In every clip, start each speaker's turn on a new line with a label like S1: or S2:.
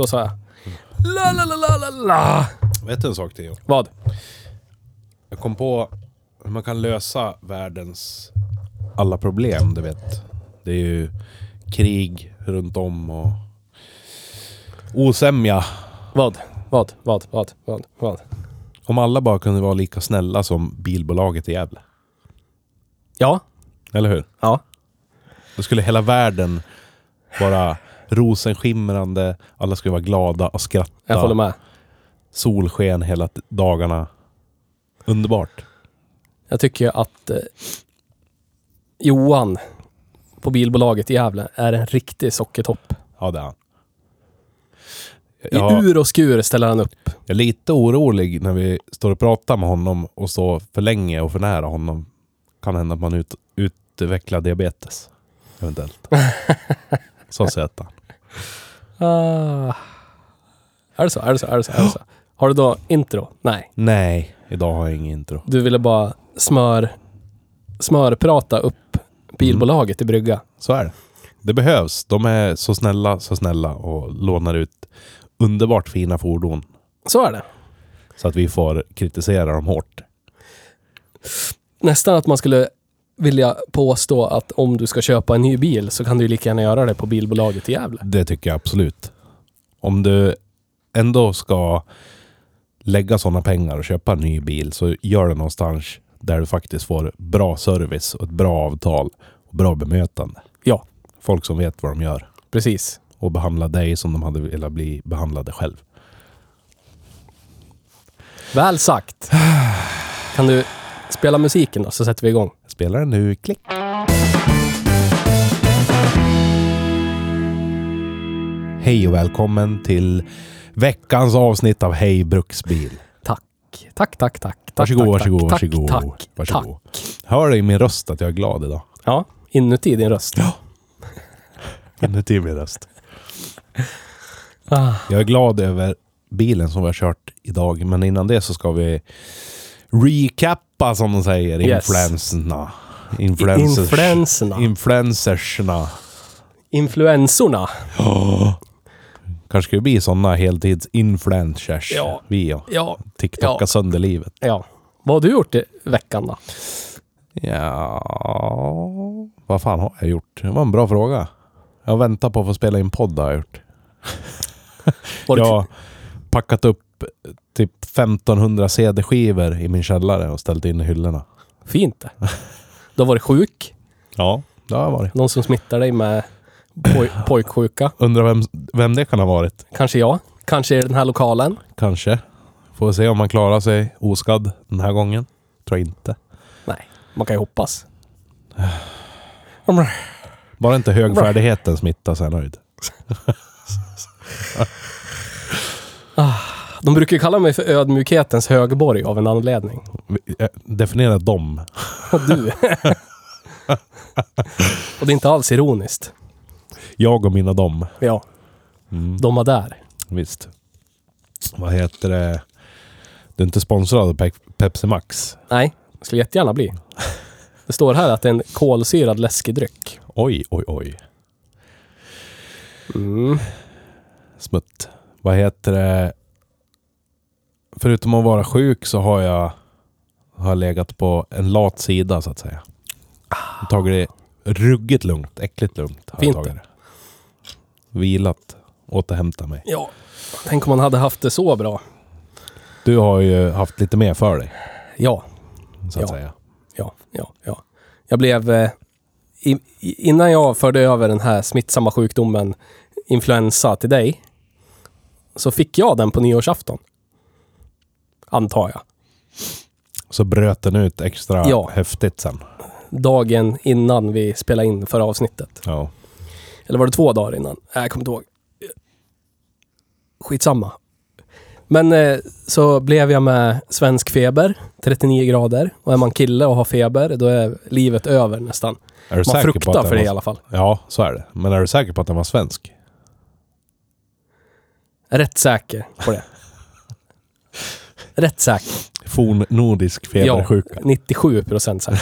S1: Så sa jag. La la la la la la!
S2: Vet du en sak Theo?
S1: Vad?
S2: Jag kom på hur man kan lösa världens alla problem, du vet. Det är ju krig runt om och osämja.
S1: Vad? Vad? Vad? Vad? Vad? Vad?
S2: Om alla bara kunde vara lika snälla som bilbolaget i Gävle.
S1: Ja.
S2: Eller hur?
S1: Ja.
S2: Då skulle hela världen vara rosenskimrande, alla skulle vara glada och skratta.
S1: Jag håller med.
S2: Solsken hela dagarna. Underbart.
S1: Jag tycker att eh, Johan på bilbolaget i Gävle är en riktig sockertopp.
S2: Ja, det är han.
S1: I
S2: Jag,
S1: ur och skur ställer han upp.
S2: jag är lite orolig när vi står och pratar med honom och står för länge och för nära honom. Kan hända att man ut, utvecklar diabetes. Eventuellt. Så söt han.
S1: Ah. Är det så? Är det så? Är det så? Är det så? Har du då intro? Nej.
S2: Nej, idag har jag ingen intro.
S1: Du ville bara smör, smörprata upp bilbolaget i brygga.
S2: Så är det. Det behövs. De är så snälla, så snälla och lånar ut underbart fina fordon.
S1: Så är det.
S2: Så att vi får kritisera dem hårt.
S1: Nästan att man skulle vilja påstå att om du ska köpa en ny bil så kan du lika gärna göra det på bilbolaget i Gävle.
S2: Det tycker jag absolut. Om du ändå ska lägga sådana pengar och köpa en ny bil så gör det någonstans där du faktiskt får bra service och ett bra avtal och bra bemötande.
S1: Ja,
S2: Folk som vet vad de gör
S1: precis.
S2: och behandlar dig som de hade velat bli behandlade själv.
S1: Väl sagt. Kan du spela musiken då så sätter vi igång.
S2: Spelar den nu? Klick! Hej och välkommen till veckans avsnitt av Hej Bruksbil.
S1: Tack. Tack, tack, tack. tack
S2: Varsågod,
S1: tack,
S2: varsågod,
S1: tack,
S2: varsågod.
S1: Tack,
S2: varsågod.
S1: tack.
S2: Hör du i min röst att jag är glad idag?
S1: Ja, inuti din röst.
S2: Inuti min röst.
S1: Ah,
S2: Jag är glad över bilen som vi har kört idag, men innan det så ska vi recappa som de säger,
S1: Yes.
S2: influenserna. Influencers.
S1: Influenserna.
S2: Influencersna.
S1: Influensorna.
S2: Kanske ska vi bli sådana heltids-influencers.
S1: Ja.
S2: Vi ja.
S1: Ja,
S2: TikToka
S1: Ja.
S2: sönder livet.
S1: ja. Vad har du gjort i veckan då?
S2: Ja, vad fan har jag gjort? Det var en bra fråga. Jag väntar på att få spela in podd har jag gjort.
S1: Var det
S2: Jag har packat upp typ 1500 CD-skivor i min källare och ställt in i hyllorna.
S1: Fint det. Du har varit sjuk.
S2: Ja, det har jag varit.
S1: Någon som smittar dig med poj pojksjuka.
S2: Undrar vem, vem det kan ha varit.
S1: Kanske jag. Kanske i den här lokalen.
S2: Kanske. Får se om man klarar sig oskadd den här gången. Tror jag inte.
S1: Nej, man kan ju hoppas.
S2: Bara inte högfärdigheten smittar så är jag nöjd.
S1: De brukar kalla mig för ödmjukhetens högborg av en anledning.
S2: Eh, Definiera dem.
S1: Och du. Och det är inte alls ironiskt.
S2: Jag och mina dem.
S1: Ja,
S2: Mm,
S1: de var där.
S2: visst. Vad heter det? Du är inte sponsrad av Pe- Pepsi Max?
S1: Nej, det skulle jättegärna bli. Det står här att det är en kolsyrad läskedryck.
S2: Oj, oj, oj.
S1: Mm.
S2: Smutt. Vad heter det? Förutom att vara sjuk så har jag, har legat på en lat sida så att säga. Jag har tagit det ruggigt lugnt, äckligt lugnt. Har
S1: Fint
S2: jag tagit det. Vilat, återhämtat mig.
S1: Ja, tänk om man hade haft det så bra.
S2: Du har ju haft lite mer för dig,
S1: Ja,
S2: så att
S1: Ja.
S2: säga.
S1: ja, ja, ja. Jag blev eh, i, innan jag förde över den här smittsamma sjukdomen influensa till dig, så fick jag den på nyårsafton. Antar jag.
S2: Så bröt den ut extra
S1: Ja.
S2: häftigt sen.
S1: Dagen innan vi spelade in förra avsnittet.
S2: Ja.
S1: Eller var det två dagar innan? Nej, jag kommer inte ihåg. Skitsamma. Men eh, så blev jag med svensk feber, 39 grader. Och är man kille och har feber, då är livet över nästan.
S2: Är du
S1: Man fruktar för det
S2: var...
S1: i alla fall.
S2: Ja, så är det. Men är du säker på att den var svensk?
S1: Rätt säker på det. Rätt säker.
S2: Fornnordisk febersjuka.
S1: Ja, 97 procent säker.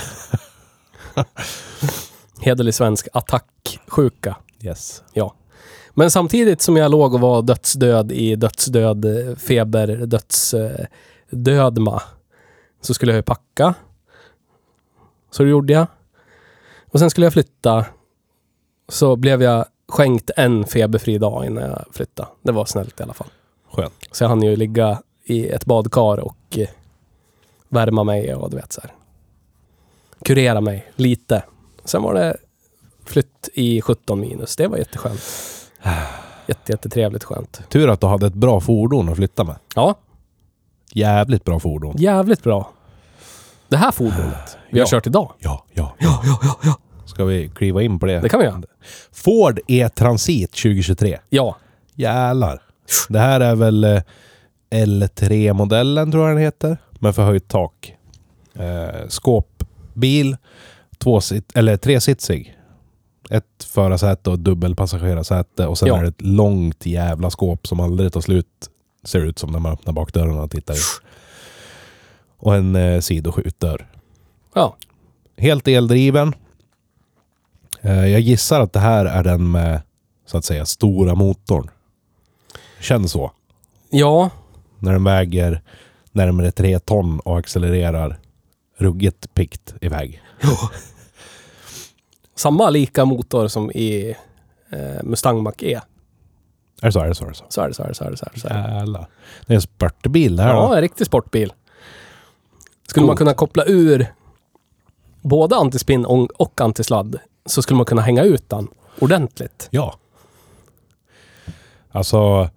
S1: Hederlig svensk attacksjuka.
S2: Yes.
S1: Ja. Men samtidigt som jag låg och var dödsdöd i dödsdöd, eh, feber, dödsdödma, så skulle jag ju packa. Så det gjorde jag. Och sen skulle jag flytta. Så blev jag skänkt en feberfri dag innan jag flyttade. Det var snällt i alla fall.
S2: Skönt.
S1: Så jag hann ju ligga i ett badkar och eh, värma mig och du vet så här. Kurera mig lite. Sen var det flytt i 17 minus. Det var jätteskönt. Jätte, jättetrevligt skönt.
S2: Tur att du hade ett bra fordon att flytta med.
S1: Ja,
S2: Jävligt bra fordon.
S1: jävligt bra. Det här fordonet vi har
S2: Ja.
S1: kört idag.
S2: Ja, ja, ja, ja, ja. Ska vi kliva in på det?
S1: Det kan vi göra.
S2: Ford E-Transit 2023.
S1: Ja.
S2: Jävlar. Det här är väl eh, L3-modellen tror jag den heter. Med förhöjt tak. Eh, skåpbil. Två sit, eller tresitsig. Ett förarsäte och dubbelpassagerarsäte. Och sen
S1: Ja.
S2: är det ett långt jävla skåp som aldrig tar slut. Ser ut som när man öppnar bakdörren och tittar ut. Och en eh, sidoskjutdörr.
S1: Ja.
S2: Helt eldriven. Eh, jag gissar att det här är den med så att säga stora motorn. Känns så.
S1: Ja.
S2: När den väger närmare 3 ton och accelererar ruggigt pikt iväg.
S1: Samma lika motor som i eh, Mustang Mach-E.
S2: Är det så? Är det så? Är det så?
S1: Så är det, så är det, så är det. Så är det, så är det.
S2: Jävlar. Det är en spurtbil det här
S1: Ja,
S2: då.
S1: en riktig sportbil. Skulle man
S2: Coolt.
S1: kunna koppla ur både antispinn och och antisladd så skulle man kunna hänga ut den ordentligt.
S2: Ja. Alltså,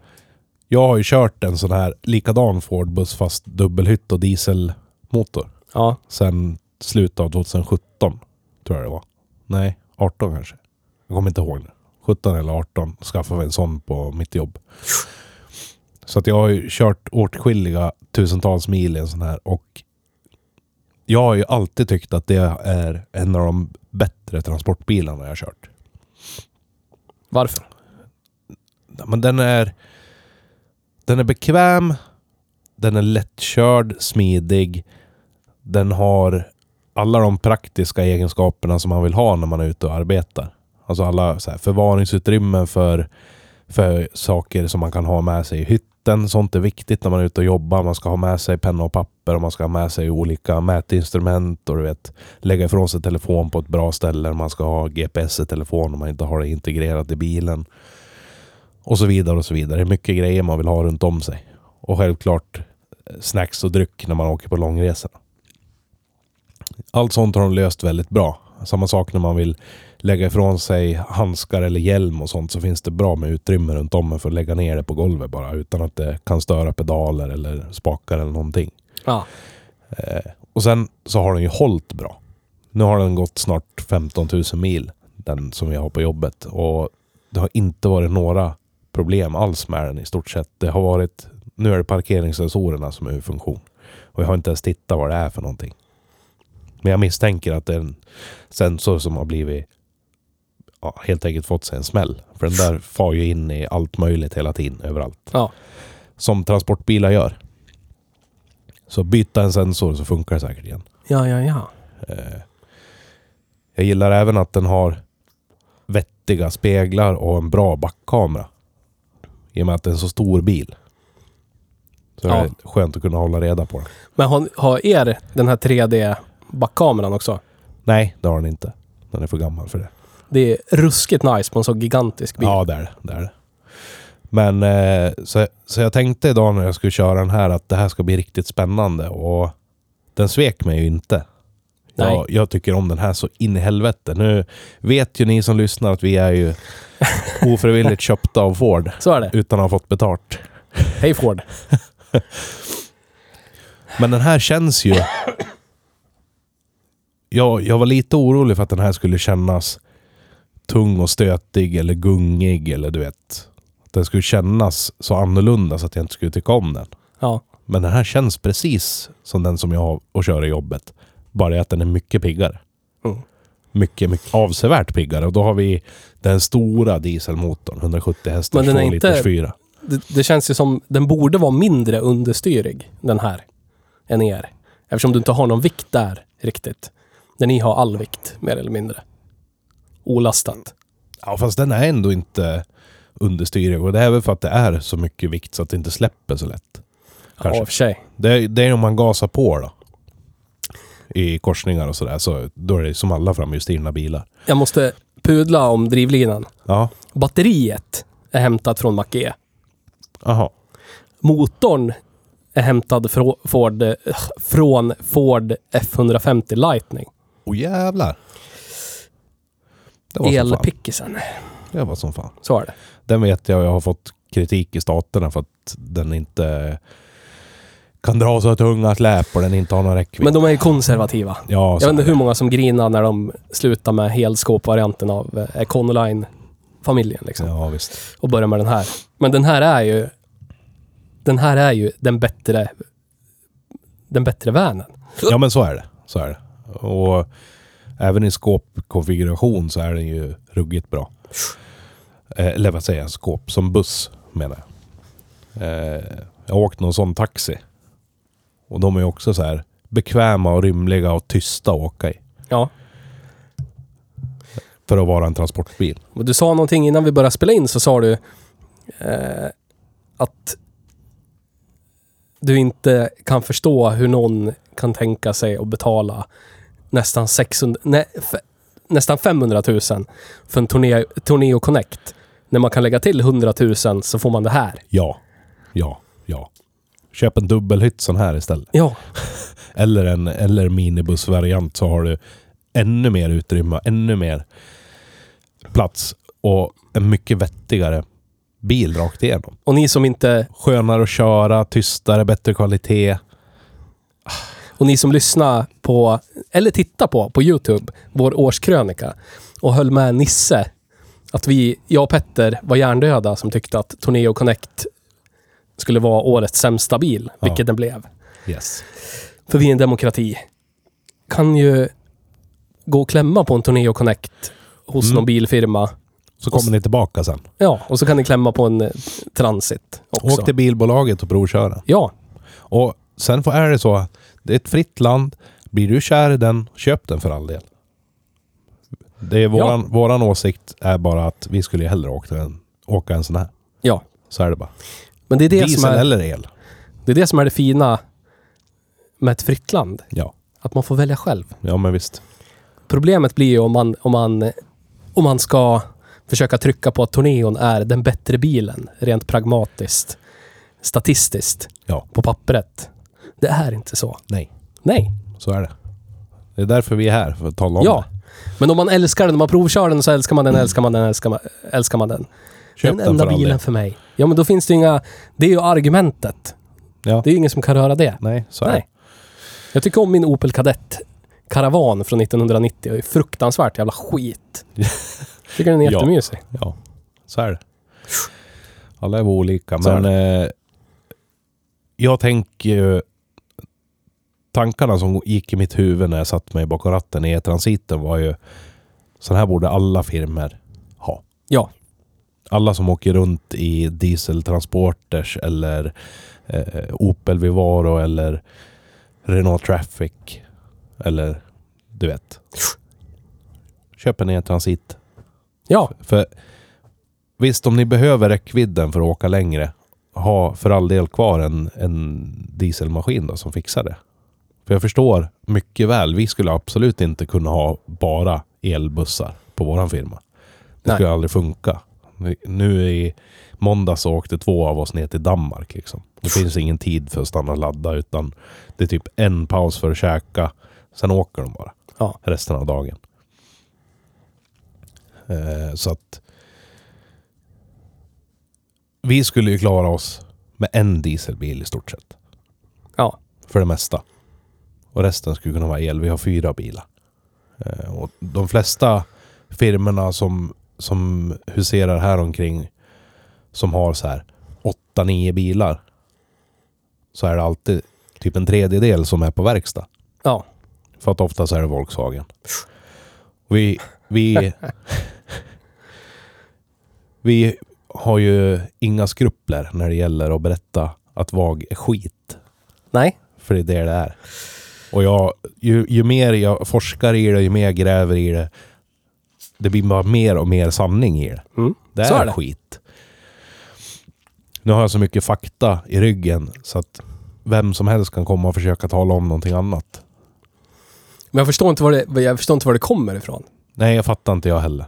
S2: jag har ju kört en sån här likadan Ford-buss fast dubbelhytt och dieselmotor.
S1: Ja,
S2: Sen slutet av 2017, tror jag det var. Nej, 18 kanske. Jag kommer inte ihåg nu. 17 eller 18 skaffade vi en sån på mitt jobb. Så att jag har ju kört åtskilliga tusentals mil i en sån här och jag har ju alltid tyckt att det är en av de bättre transportbilarna jag har kört.
S1: varför?
S2: Men den är... Den är bekväm. Den är lättkörd, smidig. Den har alla de praktiska egenskaperna som man vill ha när man är ute och arbetar. Alltså alla så här, förvaringsutrymmen för, för saker som man kan ha med sig i hytten. Sånt är viktigt när man är ute och jobbar. Man ska ha med sig penna och papper och man ska ha med sig olika mätinstrument och du vet, lägga ifrån sig telefon på ett bra ställe. Man ska ha GPS i telefon om man inte har det integrerat i bilen. Och så vidare och så vidare. Det är mycket grejer man vill ha runt om sig. Och självklart eh, snacks och dryck när man åker på långresorna. Allt sånt har de löst väldigt bra. Samma sak när man vill lägga ifrån sig handskar eller hjälm och sånt så finns det bra med utrymme runt om för att lägga ner det på golvet bara utan att det kan störa pedaler eller spakar eller någonting.
S1: Ja.
S2: Eh, och sen så har den ju hållit bra. Nu har den gått snart 15 000 mil, den som vi har på jobbet. Och det har inte varit några problem alls med den i stort sett. Det har varit, nu är det parkeringssensorerna som är ur funktion. Och jag har inte ens tittat vad det är för någonting. Men jag misstänker att det är en sensor som har blivit ja, helt enkelt fått sig en smäll. För den där far ju in i allt möjligt hela tiden, överallt.
S1: Ja.
S2: Som transportbilar gör. Så byta en sensor så funkar det säkert igen.
S1: Ja, ja, ja.
S2: Eh, Jag gillar även att den har vettiga speglar och en bra backkamera. I och med att det är en så stor bil. Så
S1: Ja.
S2: det är skönt att kunna hålla reda på den.
S1: Men har, har er den här 3D-backkameran också?
S2: Nej, det har den inte. Den är för gammal för det.
S1: Det är ruskigt nice på en så gigantisk bil.
S2: Ja, det är det. det, är det. Men eh, så, så jag tänkte idag när jag skulle köra den här att det här ska bli riktigt spännande och den svek mig ju inte.
S1: Nej.
S2: Jag, jag tycker om den här så in i helvete. Nu vet ju ni som lyssnar att vi är ju ofrivilligt köpta av Ford
S1: Så är det.
S2: utan att ha fått betalt.
S1: Hej Ford.
S2: Men den här känns ju... Jag, jag var lite orolig för att den här skulle kännas tung och stötig eller gungig eller du vet. Att den skulle kännas så annorlunda så att jag inte skulle tycka om den.
S1: Ja.
S2: Men den här känns precis som den som jag har att köra i jobbet. Bara det att den är mycket piggare.
S1: Mm.
S2: Mycket, mycket avsevärt piggare. Och då har vi den stora dieselmotorn, 170 hästar,
S1: Men den är
S2: 2 liters
S1: inte-
S2: fyra.
S1: Det, det känns ju som den borde vara mindre understyrig, den här, än er. Eftersom du inte har någon vikt där riktigt. Där ni har all vikt, mer eller mindre. Olastat.
S2: Ja, fast den är ändå inte understyrig. Och det är väl för att det är så mycket vikt så att det inte släpper så lätt.
S1: Ja,
S2: Kanske.
S1: och för sig.
S2: Det, det är om man gasar på då. I korsningar och sådär. Så då är det som alla framhjulsdrivna bilar.
S1: Jag måste pudla om drivlinan.
S2: Ja,
S1: Batteriet är hämtat från Mac-E.
S2: aha.
S1: Motorn är hämtad frå- Ford, eh, från Ford F150 Lightning.
S2: Åh jävlar. Som fan.
S1: Elpickisen.
S2: det var som fan.
S1: Så är det.
S2: Den vet jag, jag har fått kritik i staterna för att den inte kan dra så tunga släp och den inte har någon räckvidd.
S1: Men de är ju konservativa.
S2: ja,
S1: Jag vet inte hur många som grinar när de slutar med helskåpvarianten av eh, Econoline-familjen. Liksom.
S2: Ja, visst.
S1: Och börjar med den här. Men den här är ju... Den här är ju den bättre... Den bättre vanen.
S2: Ja, men så är det. Så är det. Och även i skåpkonfiguration så är den ju ruggigt bra. Eh, Eller vad säger jag? Skåp. Som buss menar jag. Eh, jag har åkt någon sån taxi. Och de är också så här bekväma och rymliga och tysta att åka i.
S1: Ja.
S2: För att vara en transportbil.
S1: Och du sa någonting innan vi började spela in så sa du eh, att du inte kan förstå hur någon kan tänka sig att betala nästan 600, nej, nästan 500 000 för en Torneo, Torneo Connect. När man kan lägga till 100 000 så får man det här.
S2: Ja. Ja. Ja. Köp en dubbelhytt sån här istället.
S1: Ja,
S2: Eller en eller minibussvariant så har du ännu mer utrymme, ännu mer plats och en mycket vettigare bil rakt igenom.
S1: och ni som inte
S2: Skönare att köra, tystare, bättre kvalitet.
S1: Och ni som lyssnar på, eller tittar på, på YouTube, vår årskrönika och höll med Nisse att vi, jag och Petter, var hjärndöda som tyckte att Torneo Connect skulle vara årets sämsta bil,
S2: Ja.
S1: vilket den blev.
S2: Yes.
S1: För vi är en demokrati. Kan ju gå och klämma på en Torneo Connect hos
S2: Mm.
S1: någon bilfirma.
S2: Så kommer ni tillbaka sen.
S1: Ja, och så kan ni klämma på en eh, Transit också.
S2: Åk till bilbolaget och provköra.
S1: Ja,
S2: Och sen är det så att det är ett fritt land. Blir du kär i den, köp den för all del. Det är våran, våran åsikt är bara att vi skulle hellre åka en, åka en sån här.
S1: ja.
S2: Så är det bara.
S1: Men det är det, som
S2: Diesel
S1: är,
S2: eller el.
S1: det är det som är det fina med ett fritt land.
S2: Ja.
S1: Att man får välja själv.
S2: Ja men visst.
S1: Problemet blir ju om man, om man, om man ska försöka trycka på att Torneon är den bättre bilen, rent pragmatiskt, statistiskt,
S2: Ja.
S1: på pappret. Det är inte så.
S2: Nej.
S1: Nej.
S2: Så är det. Det är därför vi är här, för att tala om
S1: Ja.
S2: det.
S1: Men om man älskar den, om man provkör den så älskar man den, älskar man den, älskar man, älskar man den.
S2: Köp
S1: den
S2: den
S1: enda bilen för mig. Ja, men då finns det inga... Det är ju argumentet.
S2: Ja.
S1: Det är ju ingen som kan röra det.
S2: Nej, så är
S1: Nej. Jag tycker om min Opel Kadett Caravan från 1990. Det är fruktansvärt jävla skit. Tycker den är
S2: Ja.
S1: jättemysig.
S2: det. Ja, så är det. Alla är olika,
S1: Så är
S2: men... Eh, jag tänker ju... Tankarna som gick i mitt huvud när jag satt mig bakom ratten i transiten var ju... Så här borde alla firmer ha.
S1: Ja.
S2: Alla som åker runt i dieseltransporters eller eh, Opel Vivaro eller Renault Traffic. Eller du vet. Köp en e-transit.
S1: Ja.
S2: För visst, om ni behöver räckvidden för att åka längre, ha för all del kvar en, en dieselmaskin då som fixar det. För jag förstår mycket väl, vi skulle absolut inte kunna ha bara elbussar på våran firma. Det
S1: Nej.
S2: skulle aldrig funka. Nu i måndag så åkte två av oss ner till Danmark. Liksom. Det finns ingen tid för att stanna och ladda utan det är typ en paus för att käka. Sen åker de bara.
S1: Ja.
S2: resten av dagen. Eh, så att vi skulle ju klara oss med en dieselbil i stort sett.
S1: Ja.
S2: För det mesta. Och resten skulle kunna vara el. Vi har fyra bilar. Eh, och de flesta firmorna som, som huserar här omkring som har så här 8-9 bilar. Så är det alltid typ en tredjedel som är på verkstad.
S1: Ja.
S2: För att ofta så är det Volkswagen. Vi, vi, vi har ju inga skrupler när det gäller att berätta att VAG är skit.
S1: Nej.
S2: För det är det det är. Och jag, ju, ju mer jag forskar i det, ju mer jag gräver i det, det blir bara mer och mer sanning i det.
S1: Mm.
S2: Det är,
S1: är det.
S2: skit. Nu har jag så mycket fakta i ryggen så att vem som helst kan komma och försöka tala om någonting annat.
S1: Men jag förstår inte var det, jag förstår inte var det kommer ifrån.
S2: Nej, jag fattar inte jag heller.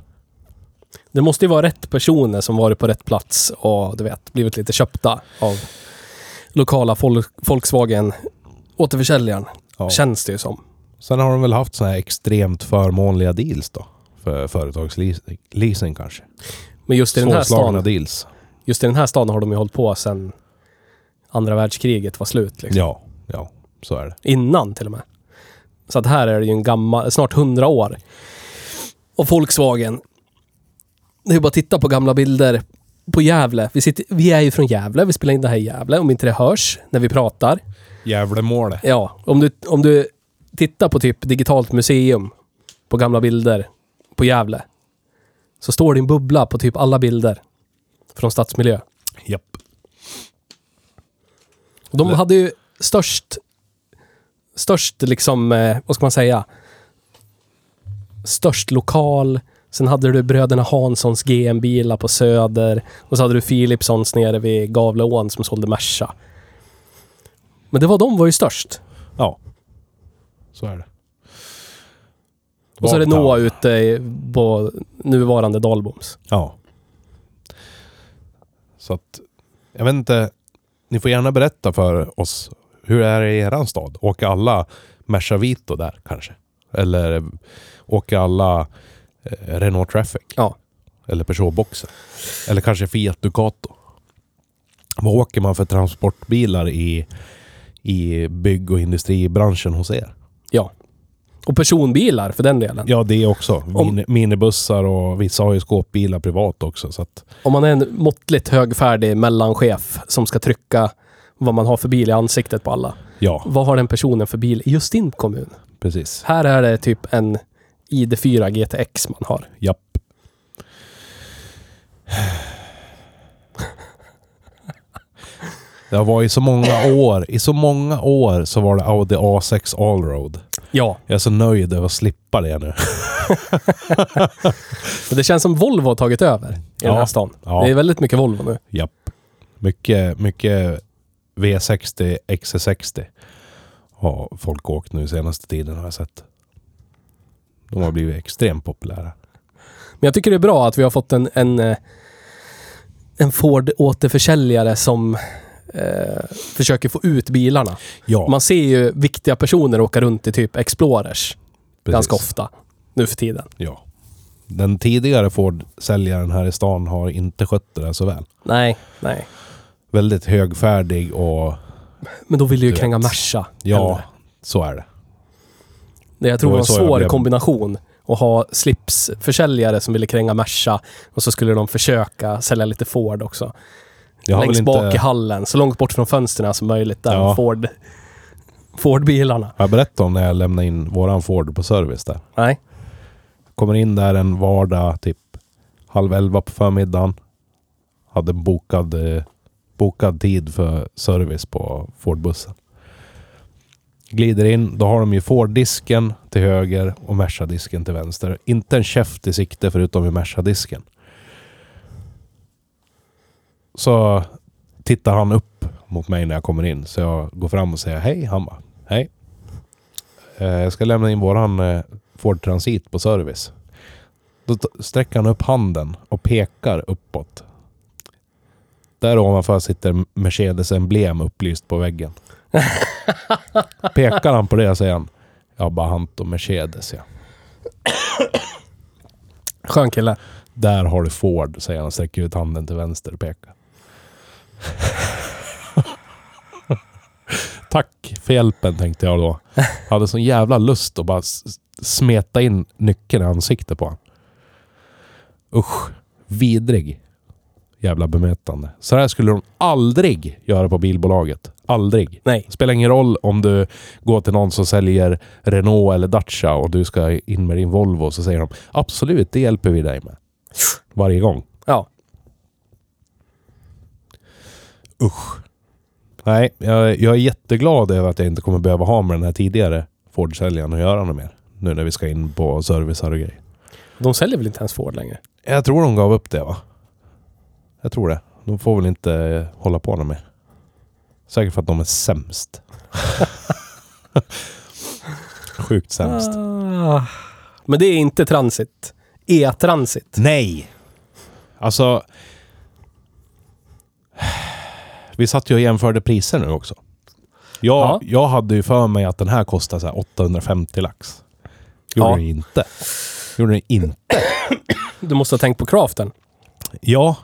S1: Det måste ju vara rätt personer som varit på rätt plats och du vet, blivit lite köpta av lokala Vol Volkswagen återförsäljaren.
S2: Ja.
S1: Känns det ju som.
S2: Sen har de väl haft så här extremt förmånliga deals då. För företagsleasing kanske.
S1: Men just i den här stan,
S2: deals.
S1: just i den här staden har de ju hållit på sedan andra världskriget var slut. Liksom.
S2: Ja, ja, så är det.
S1: Innan till och med. Så att här är det ju en gammal, snart hundra år. Och Volkswagen. Det är bara att titta på gamla bilder på Gävle. Vi, sitter, vi är ju från Gävle, vi spelar in det här i Gävle, om inte det hörs när vi pratar.
S2: Gävlemålet.
S1: Ja, om du, om du tittar på typ digitalt museum på gamla bilder på Gävle. Så står en bubbla på typ alla bilder från stadsmiljö.
S2: Japp.
S1: De hade ju störst, störst liksom, eh, vad ska man säga? Störst lokal. Sen hade du bröderna Hanssons GM-bilar på Söder. Och så hade du Philipssons nere vid Gavleån som sålde Merca. Men det var de var ju störst.
S2: Ja. Så är det.
S1: Och så är det. Noah ute i- på nuvarande Dalboms.
S2: Ja. Så att, jag vet inte. Ni får gärna berätta för oss. Hur är det i eran stad? Åker alla Merca Vito där kanske? Eller åker alla eh, Renault Traffic?
S1: Ja.
S2: Eller Peugeot Boxer? Eller kanske Fiat Ducato? Vad åker man för transportbilar i, i bygg och industribranschen hos er?
S1: Ja. Och personbilar för den delen.
S2: Ja, det också. Mini, minibussar och vissa har ju skåpbilar privat också. Så att,
S1: Om man är en måttligt högfärdig mellanchef som ska trycka vad man har för bil i ansiktet på alla.
S2: ja,
S1: Vad har den personen för bil i just din kommun?
S2: precis.
S1: Här är det typ en ID4 GTX man har.
S2: Japp. Det har varit så många år. I så många år så var det Audi A6 Allroad.
S1: Ja.
S2: Jag är så nöjd över att slippa det nu.
S1: Det känns som Volvo har tagit över i den
S2: Ja.
S1: här stan.
S2: Ja.
S1: Det är väldigt mycket Volvo nu.
S2: Japp. Mycket, mycket V60, XC60 har folk åkt nu senaste tiden har jag sett. De har blivit extremt populära.
S1: Men jag tycker det är bra att vi har fått en, en, eh, en Ford-återförsäljare som eh, försöker få ut bilarna.
S2: Ja,
S1: Man ser ju viktiga personer åka runt i typ Explorers
S2: precis.
S1: ganska ofta nu för tiden.
S2: Ja. Den tidigare Ford-säljaren här i stan har inte skött det där så väl.
S1: Nej, nej.
S2: Väldigt högfärdig och
S1: Men då vill du ju kränga. Merca.
S2: ja,
S1: hellre.
S2: så är det.
S1: Det jag tror
S2: Det
S1: var en svår
S2: blev-
S1: kombination. Att ha slipsförsäljare som ville kränga Merca och så skulle de försöka sälja lite Ford också.
S2: Jag har
S1: Längst
S2: väl
S1: bak
S2: inte...
S1: i hallen, så långt bort från fönstren som möjligt där.
S2: Ja.
S1: Ford, Ford-bilarna.
S2: Har jag berättat om när jag lämnade in våran Ford på service där?
S1: Nej.
S2: Kommer in där en vardag typ halv elva på förmiddagen. Hade bokad, eh, bokad tid för service på Fordbussen. Glider in, då har de ju Ford-disken till höger och Merca-disken till vänster. Inte en käft i sikte förutom i Merca-disken. Så tittar han upp mot mig när jag kommer in. Så jag går fram och säger hej. Han bara, hej. Eh, Jag ska lämna in våran eh, Ford Transit på service. Då sträcker han upp handen och pekar uppåt. Där ovanför sitter Mercedes emblem upplyst på väggen. Pekar han på det säger han. Ja, bara Hant och Mercedes ja.
S1: Skön kille.
S2: Där har du Ford, säger han och sträcker ut handen till vänster och pekar. Tack för hjälpen, tänkte jag då. Jag hade sån jävla lust att bara smeta in nyckeln i ansiktet på honom. Usch. Vidrig. Jävla bemötande. Så här skulle de aldrig göra på bilbolaget. Aldrig.
S1: Nej.
S2: Spelar ingen roll om du går till någon som säljer Renault eller Dacia och du ska in med din Volvo så säger de absolut, det hjälper vi dig med. Varje gång.
S1: Ja.
S2: Usch. Nej, jag, jag är jätteglad över att jag inte kommer behöva ha med den här tidigare Ford-säljaren att göra något mer. Nu när vi ska in på service och grejer.
S1: De säljer väl inte ens Ford längre?
S2: Jag tror de gav upp det va? Jag tror det. De får väl inte eh, hålla på något mer. Säkert för att de är sämst. Sjukt sämst.
S1: Ah. Men det är inte transit. E-transit.
S2: Nej! Alltså... Vi satt ju och jämförde priser nu också. Jag,
S1: Ja.
S2: jag hade ju för mig att den här kostade så här 850 lax. Gjorde
S1: Ja.
S2: den inte. Gjorde den inte.
S1: Du måste ha tänkt på craften.
S2: Ja,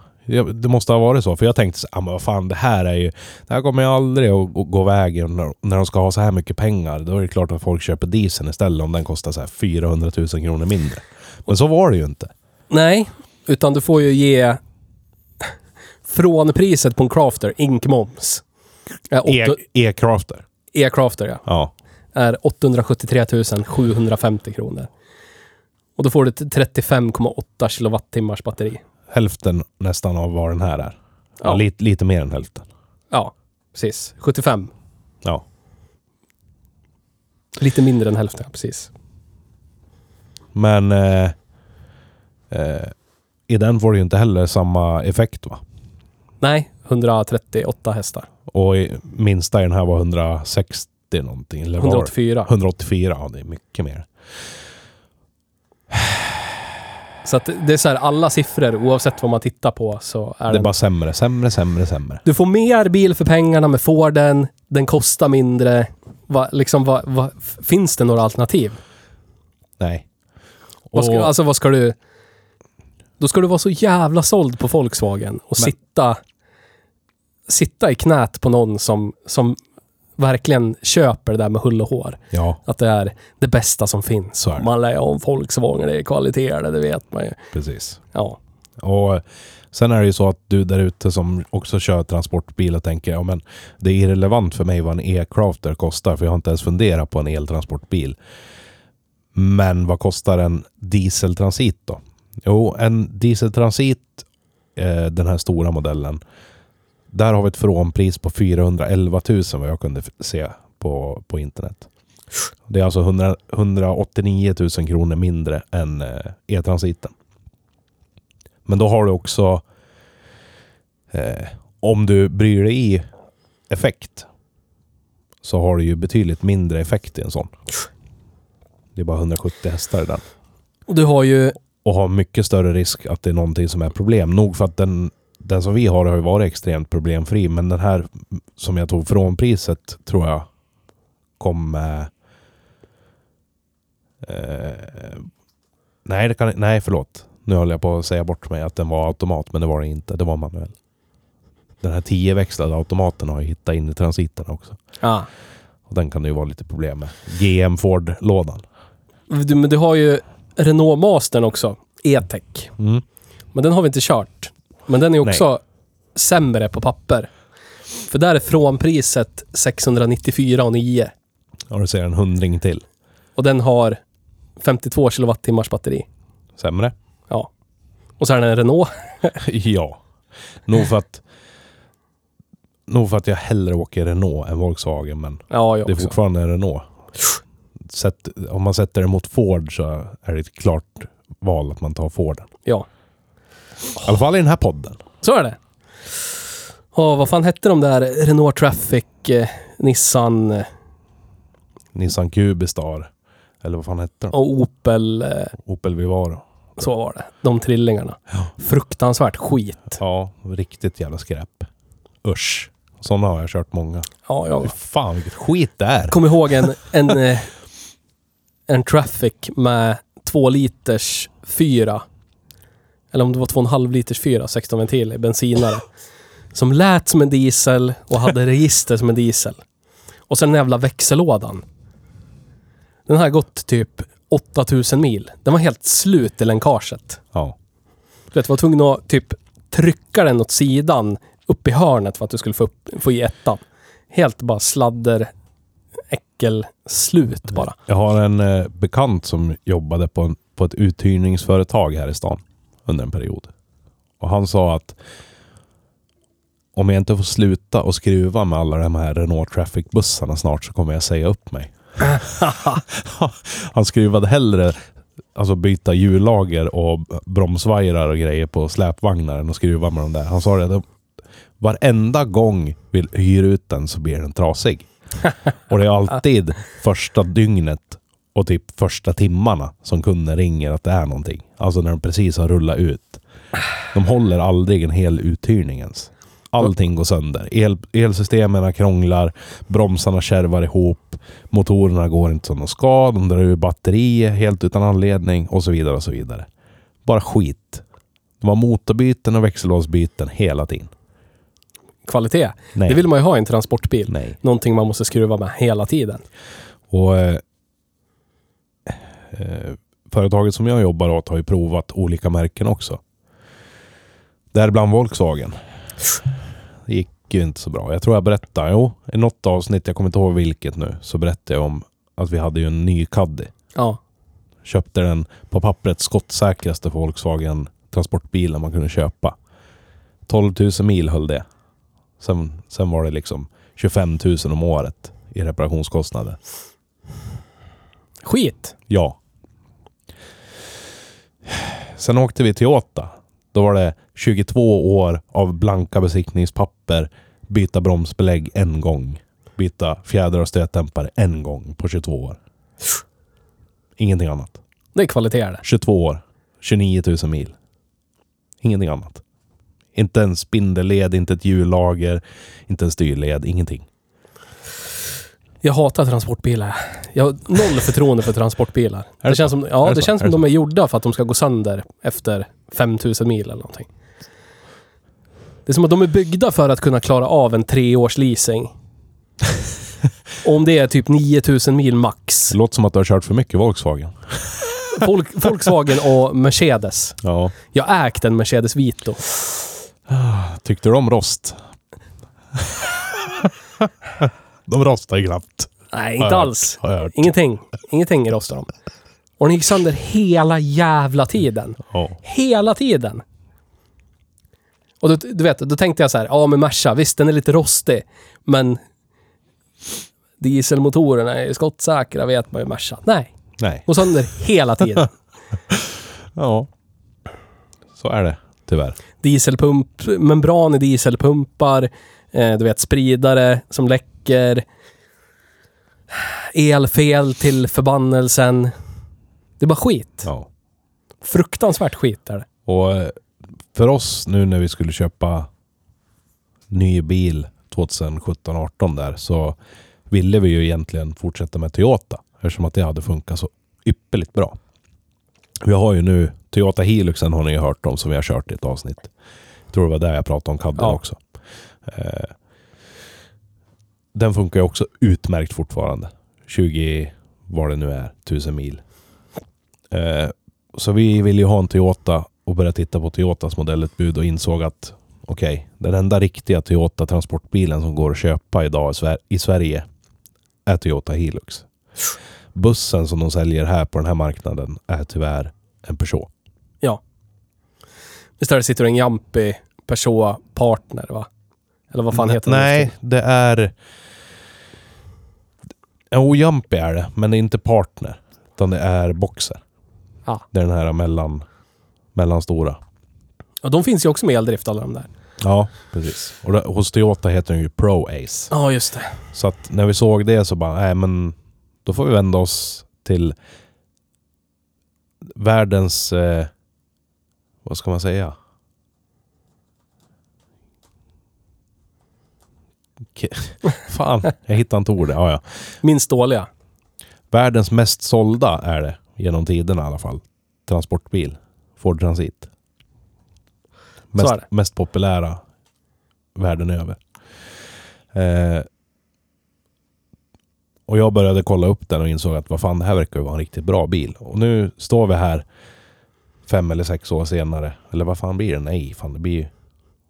S2: det måste ha varit så. För jag tänkte så ah, men vad fan det här är ju... Det här kommer ju aldrig att gå, vägen när, när de ska ha så här mycket pengar. Då är det klart att folk köper dieseln istället om den kostar så här 400 000 kronor mindre. Men så var det ju inte.
S1: Nej, utan du får ju ge från priset på en crafter, inkmoms.
S2: E- E-crafter.
S1: E-crafter ja.
S2: Ja.
S1: Är 873 750 kronor. Och då får du ett 35,8 kilowattimmars batteri.
S2: hälften nästan av vad den här är. Ja,
S1: Ja.
S2: lite, lite mer än hälften.
S1: Ja, precis. 75.
S2: Ja.
S1: Lite mindre än hälften, ja, precis.
S2: Men eh, eh, i den får du ju inte heller samma effekt va?
S1: Nej, 138 hästar.
S2: Och i, minsta i den här var 160 någonting. Eller var det?
S1: 184.
S2: 184, ja det är mycket mer.
S1: Så att det är så här, alla siffror, oavsett vad man tittar på, så är
S2: Det är
S1: den...
S2: bara sämre, sämre, sämre, sämre.
S1: Du får mer bil för pengarna med Forden, den kostar mindre. Va, liksom, va, va, finns det några alternativ?
S2: Nej.
S1: Vad ska,
S2: Och-
S1: alltså vad ska du... Då ska du vara så jävla såld på Volkswagen och
S2: Men-
S1: sitta... Sitta i knät på någon som, som verkligen köper det där med hull och hår.
S2: Ja,
S1: Att det är det bästa som finns. Man lär om Volkswagen, det är kvaliteter, det vet man ju.
S2: precis.
S1: Ja.
S2: Och sen är det ju så att du där ute som också kör transportbil och tänker ja men det är irrelevant för mig vad en e-crafter kostar för jag har inte ens funderat på en eltransportbil. Men vad kostar en dieseltransit då? Jo, en dieseltransit, eh, den här stora modellen, där har vi ett frånpris på 411 000 vad jag kunde se på, på internet. Det är alltså 100, 189 000 kronor mindre än eh, e-transiten. Men då har du också, eh, om du bryr dig i effekt, så har du ju betydligt mindre effekt i en sån. Det är bara 170 hästar i den.
S1: Och du har ju...
S2: Och har mycket större risk att det är någonting som är problem. Nog för att den, den som vi har har ju varit extremt problemfri, men den här som jag tog från priset tror jag kom med... Eh, nej, det kan, nej, förlåt. Nu håller jag på att säga bort mig att den var automat, men det var den inte. Det var manuell. Den här 10-växlade automaten har jag hittat in i transiten också.
S1: Ja.
S2: Och den kan det ju vara lite problem med. GM Ford-lådan.
S1: Du, men du har ju Renault Mastern också. E-tech.
S2: Mm.
S1: Men den har vi inte kört. Men den är också sämre på papper. För där är frånpriset 694,9.
S2: Ja, du ser en hundring till.
S1: Och den har 52 kilowattimmars batteri.
S2: Sämre?
S1: Ja. Och så är den en Renault.
S2: ja. Nog för att... Nog för att jag hellre åker Renault än Volkswagen, men
S1: Ja,
S2: det är
S1: också.
S2: fortfarande en Renault. Sätt, om man sätter det mot Ford så är det ett klart val att man tar Forden.
S1: Ja.
S2: I alla fall i den här podden.
S1: Så är det. Och vad fan hette de där Renault Traffic, eh, Nissan eh,
S2: Nissan Cubistar. Eller vad fan hette de?
S1: och Opel. Eh,
S2: Opel Vivaro.
S1: så var det. De trillingarna. Fruktansvärt skit.
S2: Ja, riktigt jävla skräp. Usch. Sådana har jag kört många.
S1: Ja,
S2: Fy
S1: jag
S2: fan vilket skit det är.
S1: kommer ihåg en, en, eh, en Traffic med två liters fyra. Eller om det var två och en halv liters fyra, 16 ventiler, bensinare. Som lät som en diesel och hade register som en diesel. Och sen den jävla växellådan. Den har gått typ 8000 mil. Den var helt slut i länkaget.
S2: Ja.
S1: Du vet, var tvungen att typ trycka den åt sidan upp i hörnet för att du skulle få, upp, få i ettan. Helt bara sladder, äckel, slut bara.
S2: Jag har en eh, bekant som jobbade på, en, på ett uthyrningsföretag här i stan under en period. Och han sa att om jag inte får sluta och skruva med alla de här Renault Traffic-bussarna snart så kommer jag säga upp mig. han skruvade hellre alltså byta hjullager och bromsvajrar och grejer på släpvagnar än att skruva med de där. Han sa det, att varenda gång vi hyr ut den så blir den trasig. Och det är alltid första dygnet och typ första timmarna som kunden ringer att det är någonting. Alltså när de precis har rullat ut. De håller aldrig en hel uthyrning ens. Allting går sönder. El, elsystemen krånglar, bromsarna kärvar ihop, motorerna går inte som de ska, de drar ur batterier helt utan anledning och så vidare och så vidare. Bara skit. Det var motorbyten och växellåsbyten hela tiden.
S1: Kvalitet.
S2: Nej.
S1: Det vill man ju ha i en transportbil.
S2: Nej.
S1: Någonting man måste skruva med hela tiden.
S2: Och eh, eh, Företaget som jag jobbar åt har ju provat olika märken också. Däribland Volkswagen. Det gick ju inte så bra. Jag tror jag berättade, jo, i något avsnitt, jag kommer inte ihåg vilket nu, så berättade jag om att vi hade ju en ny Caddy.
S1: Ja.
S2: Köpte den på pappret skottsäkraste Volkswagen transportbilen man kunde köpa. 12 000 mil höll det. Sen, sen var det liksom 25 000 om året i reparationskostnader.
S1: Skit.
S2: Ja. Sen åkte vi till Toyota. Då var det 22 år av blanka besiktningspapper, byta bromsbelägg en gång, byta fjädrar och stötdämpare en gång på 22 år. Ingenting annat.
S1: Det är kvalitet det.
S2: 22 år, 29 000 mil. Ingenting annat. Inte en spindelled, inte ett hjullager, inte en styrled, ingenting.
S1: Jag hatar transportbilar. Jag har noll förtroende för transportbilar. Det,
S2: det
S1: känns som, ja,
S2: det
S1: det känns som
S2: det
S1: de är gjorda för att de ska gå sönder efter 5000 mil eller någonting. Det är som att de är byggda för att kunna klara av en treårs leasing. Om det är typ 9000 mil max.
S2: Det låter som att du har kört för mycket Volkswagen.
S1: Folk, Volkswagen och Mercedes.
S2: Ja.
S1: Jag ägt en Mercedes Vito.
S2: Tyckte du om rost? De rostar ju knappt.
S1: Nej, inte alls.
S2: hört, hört.
S1: Ingenting. Ingenting rostar de. Och den gick sönder hela jävla tiden.
S2: Ja.
S1: Hela tiden. Och då, du vet, då tänkte jag så här, ja men Merca, visst den är lite rostig, men dieselmotorerna är ju skottsäkra vet man ju Merca. Nej,
S2: Nej.
S1: och sönder hela tiden.
S2: Ja. Så är det, tyvärr.
S1: Dieselpump, membran i dieselpumpar, eh, du vet spridare som läcker, elfel till förbannelsen. Det är bara skit.
S2: Ja.
S1: Fruktansvärt skit är det.
S2: Och eh, för oss nu när vi skulle köpa ny bil 2017-18 där så ville vi ju egentligen fortsätta med Toyota eftersom att det hade funkat så ypperligt bra. Vi har ju nu Toyota Hiluxen har ni ju hört om som vi har kört i ett avsnitt. Jag tror det var där jag pratade om Cadden
S1: Ja.
S2: också. Eh, den funkar ju också utmärkt fortfarande. 20, vad det nu är, tusen mil. Eh, så vi ville ju ha en Toyota och började titta på Toyotas modellutbud och insåg att okej, den enda riktiga Toyota transportbilen som går att köpa idag i Sverige är Toyota Hilux. Bussen som de säljer här på den här marknaden är tyvärr en Peugeot.
S1: Visst är det sitter en Jumpy Peugeot Partner va? Eller vad fan heter den?
S2: Nej, det är... Jo, Jumpy är det, men det är inte Partner. Utan det är Boxer.
S1: Ja.
S2: Det är den här mellan, mellanstora.
S1: Och de finns ju också med eldrift alla de där.
S2: Ja, precis. Och det, hos Toyota heter den ju Pro Ace.
S1: Ja, just det.
S2: Så att när vi såg det så bara, nej men då får vi vända oss till världens, eh, vad ska man säga? Fan, jag hittade inte ordet. Ja, ja.
S1: Minst dåliga.
S2: Världens mest sålda är det, genom tiderna i alla fall. Transportbil. Ford Transit. Mest, mest populära världen över. Eh, och jag började kolla upp den och insåg att vad fan, det här verkar ju vara en riktigt bra bil. Och nu står vi här fem eller sex år senare. Eller vad fan blir det? Nej, fan det blir ju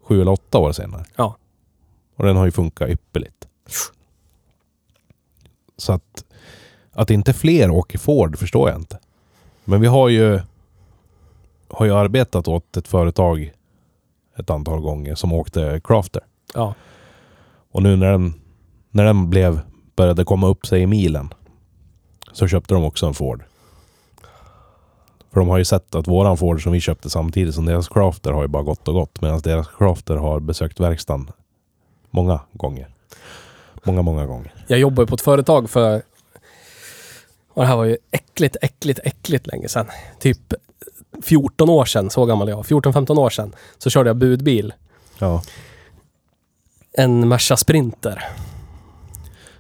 S2: sju eller åtta år senare.
S1: Ja.
S2: Och den har ju funkat ypperligt. Så att, att inte fler åker Ford förstår jag inte. Men vi har ju, har ju arbetat åt ett företag ett antal gånger som åkte Crafter.
S1: Ja.
S2: Och nu när den, när den blev, började komma upp sig i milen så köpte de också en Ford. För de har ju sett att våran Ford som vi köpte samtidigt som deras Crafter har ju bara gått och gått. Medan deras Crafter har besökt verkstaden många gånger. Många, många gånger.
S1: Jag jobbade på ett företag för... Och det här var ju äckligt, äckligt, äckligt länge sedan. Typ 14 år sedan, så gammal jag. 14-15 år sedan. Så körde jag budbil.
S2: Ja.
S1: En Merca Sprinter.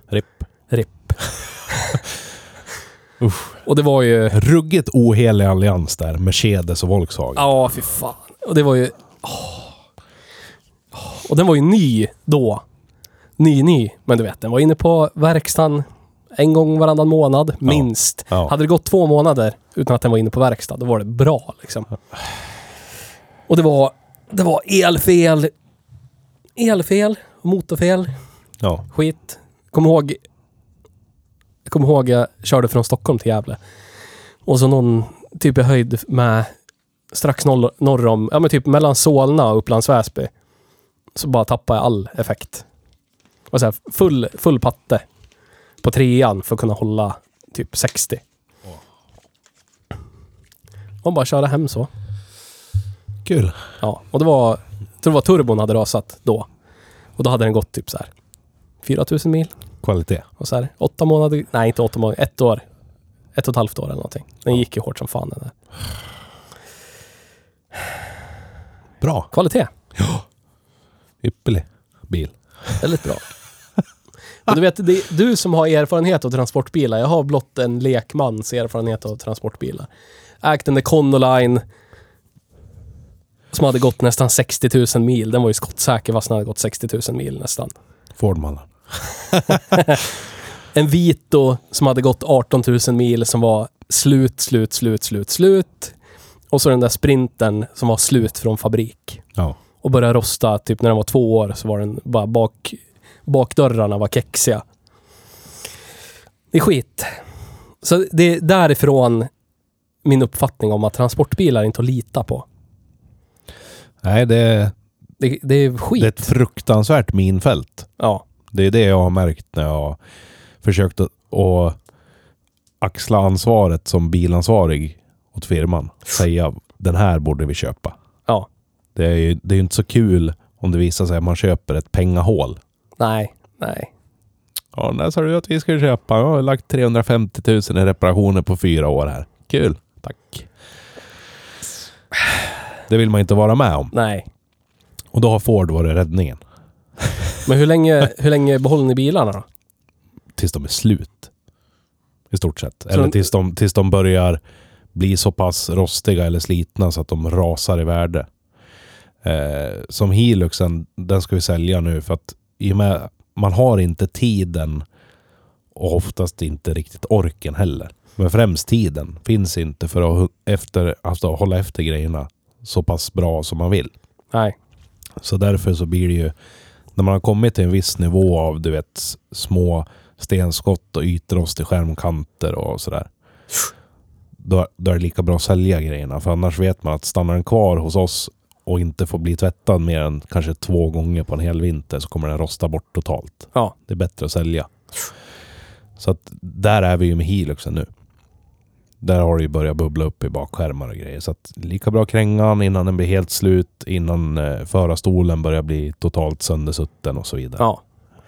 S2: RIP.
S1: RIP.
S2: Usch.
S1: Och det var ju...
S2: Ruggigt ohelig allians där. Mercedes och Volkswagen.
S1: Ja, fy fan. Och det var ju... åh. Och den var ju ny då. Ny, ny. Men du vet, den var inne på verkstaden en gång varannan månad, minst.
S2: Ja.
S1: Hade det gått två månader utan att den var inne på verkstad, då var det bra liksom. Och det var, det var elfel, elfel, motorfel,
S2: Ja.
S1: skit. Kom ihåg, jag kommer ihåg jag körde från Stockholm till Gävle. Och så någon typ i höjd med strax norr, norr om, ja men typ mellan Solna och Upplands Väsby. Så bara tappade jag all effekt. Och så här, full, full patte på trean för att kunna hålla typ 60. Och bara köra hem så.
S2: Kul.
S1: Ja, och det var, jag tror det var turbon hade rasat då. Och då hade den gått typ så här 4000 mil.
S2: Kvalitet.
S1: Och så här, åtta månader, nej inte åtta månader, ett år. Ett och ett halvt år eller någonting. Den gick ju hårt som fan den där.
S2: Bra.
S1: Kvalitet.
S2: Ypperlig bil.
S1: Väldigt bra. Och du vet, det är du som har erfarenhet av transportbilar. Jag har blott en lekmans erfarenhet av transportbilar. Ägt en Econoline som hade gått nästan 60 000 mil. Den var ju skottsäker fast den hade gått 60 000 mil nästan.
S2: Fordmannen.
S1: En Vito som hade gått 18 000 mil som var slut, slut, slut, slut, slut. Och så den där sprintern som var slut från fabrik.
S2: Ja.
S1: Och började rosta, typ när den var två år så var den bara bak... Bakdörrarna var kexiga. Det är skit. Så det är därifrån min uppfattning om att transportbilar är inte att lita på.
S2: Nej, det,
S1: Det, det är skit.
S2: det är ett fruktansvärt minfält.
S1: Ja.
S2: Det är det jag har märkt när jag har försökt att, att axla ansvaret som bilansvarig åt firman. Säga den här borde vi köpa. Det är ju det är inte så kul om det visar sig att man köper ett pengahål.
S1: Nej. Nej.
S2: Ja, när sa du att vi ska köpa? Jag har lagt 350 000 i reparationer på fyra år här. Kul. Tack. Det vill man inte vara med om.
S1: Nej.
S2: Och då har Ford varit räddningen.
S1: Men hur länge, hur länge behåller ni bilarna då?
S2: Tills de är slut. I stort sett.
S1: Så
S2: eller
S1: de-
S2: tills de, tills de börjar bli så pass rostiga eller slitna så att de rasar i värde. Eh, som Hiluxen, den ska vi sälja nu för att i och med man har inte tiden och oftast inte riktigt orken heller. Men främst tiden finns inte för att efter, alltså, hålla efter grejerna så pass bra som man vill.
S1: Nej.
S2: Så därför så blir det ju, när man har kommit till en viss nivå av du vet små stenskott och ytrost i skärmkanter och sådär. Då, då är det lika bra att sälja grejerna. För annars vet man att stannar den kvar hos oss och inte får bli tvättad mer än kanske två gånger på en hel vinter så kommer den rosta bort totalt.
S1: Ja.
S2: Det är bättre att sälja. Så att där är vi ju med Hiluxen nu. Där har det ju börjat bubbla upp i bakskärmar och grejer. Så att lika bra krängan innan den blir helt slut, innan eh, förarstolen börjar bli totalt söndersutten och så vidare.
S1: Ja.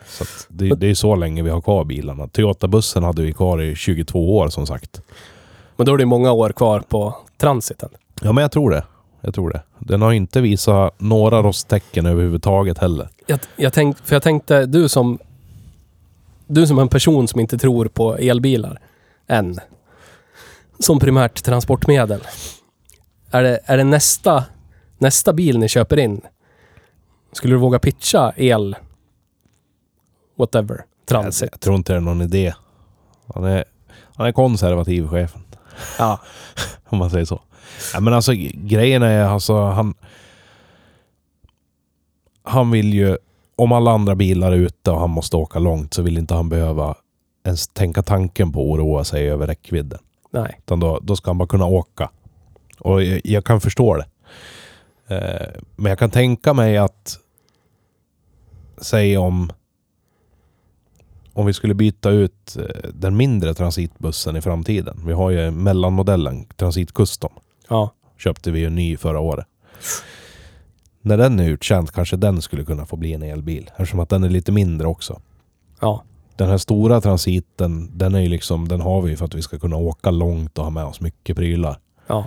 S2: Så det, det är så länge vi har kvar bilarna. Toyota-bussen hade vi kvar i 22 år som sagt.
S1: Men då är det många år kvar på transiten.
S2: Ja men jag tror det. Jag tror det. Den har inte visat några rosttecken överhuvudtaget heller.
S1: Jag, jag tänk, för jag tänkte, du som... Du som en person som inte tror på elbilar. än som primärt transportmedel. Är det, är det nästa, nästa bil ni köper in? Skulle du våga pitcha el? Whatever. Transit.
S2: Jag tror inte det är någon idé. Han är, han är konservativ, chefen.
S1: Ja.
S2: Om man säger så. Ja, men alltså grejen är alltså han... Han vill ju... Om alla andra bilar är ute och han måste åka långt så vill inte han behöva ens tänka tanken på att oroa sig över räckvidden.
S1: Nej.
S2: Utan då, då ska han bara kunna åka. Och jag, jag kan förstå det. Eh, men jag kan tänka mig att... Säg om... Om vi skulle byta ut eh, den mindre transitbussen i framtiden. Vi har ju mellanmodellen, Transit Custom.
S1: Ja.
S2: Köpte vi ju ny förra året. När den är uttjänt kanske den skulle kunna få bli en elbil. Eftersom att den är lite mindre också.
S1: Ja.
S2: Den här stora transiten, den är ju liksom, den har vi för att vi ska kunna åka långt och ha med oss mycket prylar.
S1: Ja.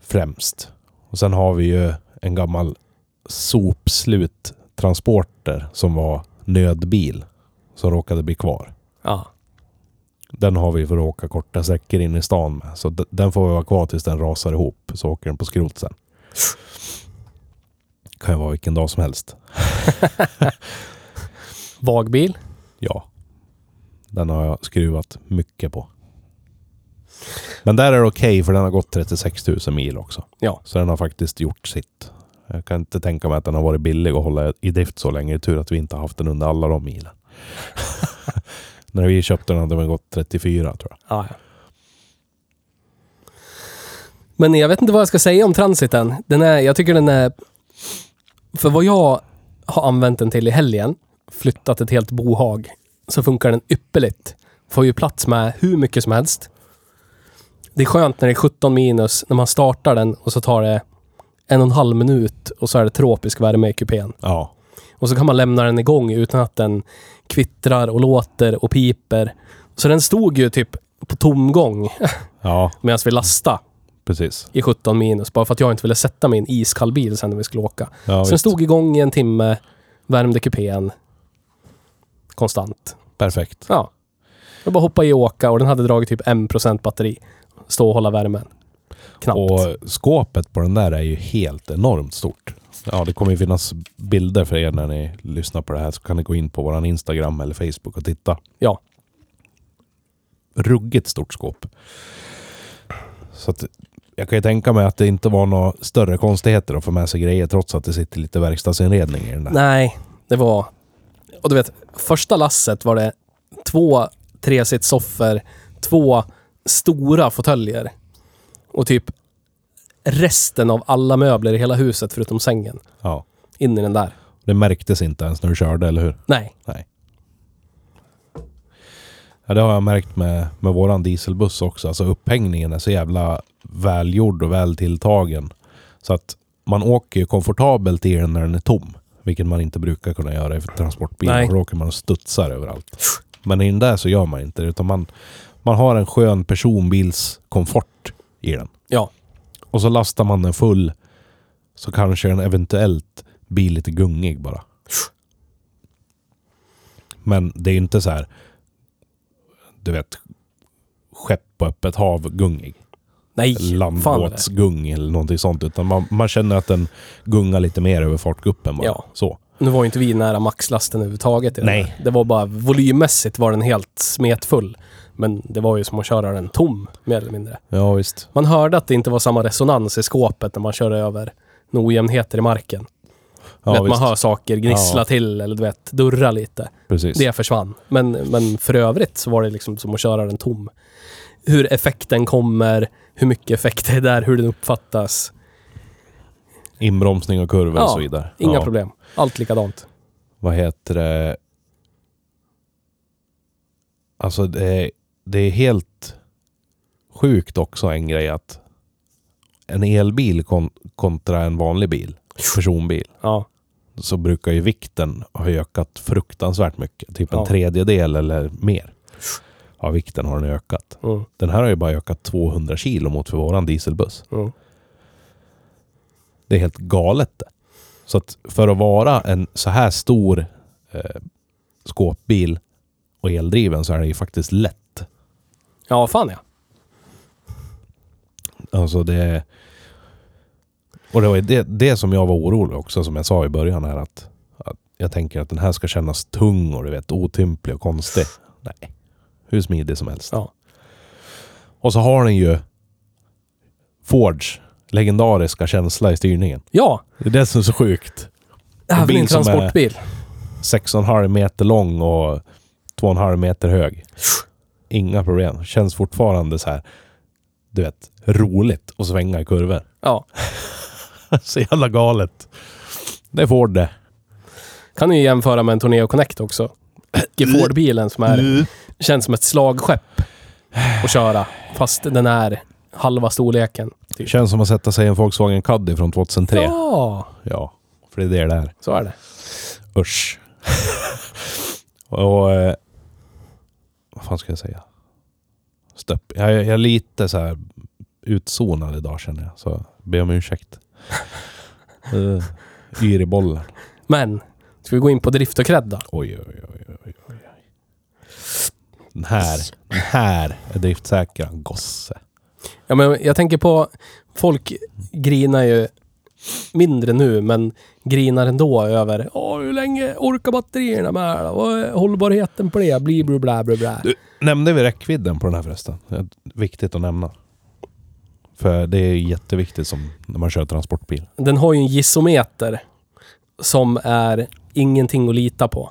S2: Främst. Och sen har vi ju en gammal sopsluttransporter som var nödbil. Som råkade bli kvar.
S1: Ja.
S2: Den har vi för att åka korta sträckor in i stan med. Så den får vi vara kvar tills den rasar ihop. Så åker den på skrot sen. Kan ju vara vilken dag som helst.
S1: Vagbil.
S2: Ja. Den har jag skruvat mycket på. Men där är det okej för den har gått 36 000 mil också.
S1: Ja.
S2: Så den har faktiskt gjort sitt. Jag kan inte tänka mig att den har varit billig att hålla i drift så länge. Det är tur att vi inte har haft den under alla de milen. När vi köpte den hade den gått 34 tror jag.
S1: Ja, ja. Men jag vet inte vad jag ska säga om transiten. Den är, jag tycker den är... För vad jag har använt den till i helgen, flyttat ett helt bohag, så funkar den ypperligt. Får ju plats med hur mycket som helst. Det är skönt när det är 17 minus, när man startar den och så tar det en och en halv minut och så är det tropisk värme i kupén.
S2: Ja.
S1: Och så kan man lämna den igång utan att den kvittrar och låter och piper. Så den stod ju typ på tomgång
S2: Ja,
S1: medan vi lastade
S2: precis.
S1: i 17 minus. Bara för att jag inte ville sätta mig i en iskall bil sen när vi skulle åka.
S2: Ja,
S1: Sen
S2: visst.
S1: stod igång i en timme, värmde kupén. Konstant.
S2: Perfekt.
S1: Ja. Jag bara hoppa i och åka och den hade dragit typ 1% batteri. Stå och hålla värmen. Knappt.
S2: Och skåpet på den där är ju helt enormt stort. Ja, det kommer ju finnas bilder för er när ni lyssnar på det här. Så kan ni gå in på våran Instagram eller Facebook och titta.
S1: Ja.
S2: Ruggigt stort skåp. Så att jag kan ju tänka mig att det inte var några större konstigheter att få med sig grejer trots att det sitter lite verkstadsinredning i den där.
S1: Nej, det var... Och du vet, första lasset var det två tresitssoffor, två stora fåtöljer och typ resten av alla möbler i hela huset förutom sängen.
S2: Ja.
S1: In i den där.
S2: Det märktes inte ens när du körde, eller hur?
S1: Nej.
S2: Nej. Ja, det har jag märkt med, med våran dieselbuss också. Alltså upphängningen är så jävla välgjord och väl tilltagen. Så att man åker ju komfortabelt i den när den är tom. Vilket man inte brukar kunna göra i transportbilar.
S1: Nej.
S2: Då åker man och studsar överallt. Men i den där så gör man inte det. Utan man, man har en skön personbilskomfort i den.
S1: Ja.
S2: Och så lastar man den full. Så kanske den eventuellt blir lite gungig bara. Men det är inte så här. Du vet. Skepp på öppet hav gungig.
S1: Nej.
S2: Landbåtsgung eller någonting sånt. Utan man, man känner att den gungar lite mer över fartguppen bara.
S1: Ja.
S2: Så.
S1: Nu var ju inte vi nära maxlasten överhuvudtaget.
S2: Nej.
S1: Det var bara volymmässigt var den helt smetfull. Men det var ju som att köra den tom, mer eller mindre.
S2: Ja visst.
S1: Man hörde att det inte var samma resonans i skåpet när man körde över några ojämnheter i marken.
S2: Ja,
S1: vet, man hör saker gnissla
S2: Ja.
S1: till eller du vet, durra lite.
S2: Precis.
S1: Det försvann. Men, men för övrigt så var det liksom som att köra den tom. Hur effekten kommer, hur mycket effekt det är där, hur den uppfattas.
S2: Inbromsning och kurvor
S1: Ja,
S2: och så vidare.
S1: Inga problem. Allt likadant.
S2: vad heter det? Alltså det är, det är helt sjukt också en grej att en elbil kon kontra en vanlig bil, personbil,
S1: Ja.
S2: så brukar ju vikten ha ökat fruktansvärt mycket. Typ en
S1: Ja.
S2: tredjedel eller mer. Ja, vikten har den ökat.
S1: Mm,
S2: Den här har ju bara ökat 200 kilo mot för våran dieselbuss.
S1: mm.
S2: Det är helt galet det. Så att för att vara en så här stor eh, skåpbil och eldriven så är den ju faktiskt lätt.
S1: Ja, fan ja.
S2: Alltså det... Och det var det, det som jag var orolig också, som jag sa i början här att, att jag tänker att den här ska kännas tung och du vet otymplig och konstig. Nej. Hur smidig som helst.
S1: Ja.
S2: Och så har den ju Fords legendariska känsla i styrningen.
S1: Ja,
S2: Det är det som är så sjukt.
S1: en
S2: som är-
S1: transportbil.
S2: 6,5 meter lång och 2,5 meter hög. Inga problem. Känns fortfarande så här, du vet, roligt att svänga i kurvor.
S1: Ja.
S2: så jävla galet. Det får det.
S1: Kan du ju jämföra med en Tourneo Connect också. Ford-bilen som är, känns som ett slagskepp att köra. Fast den är halva storleken. Typ.
S2: Känns som att sätta sig i en Volkswagen Caddy från 2003. Ja.
S1: Ja,
S2: för det är det det är.
S1: så är det.
S2: Usch. och... Eh, vad fan ska jag säga? Stöpp. Jag, jag är lite så här utzonad idag känner jag. Så be om ursäkt. uh, yr i bollen.
S1: Men, ska vi gå in på drift och cred då?
S2: Oj, oj, oj, oj, oj. Den här, den här är driftsäker gosse.
S1: Ja, men jag tänker på... Folk grinar ju mindre nu, men grinar ändå över Åh, hur länge orkar batterierna med? Vad är hållbarheten på det? Bli bla bla bla bla.
S2: Du, nämnde vi räckvidden på den här förresten? Viktigt att nämna. För det är jätteviktigt som när man kör transportbil.
S1: Den har ju en gisometer som är ingenting att lita på.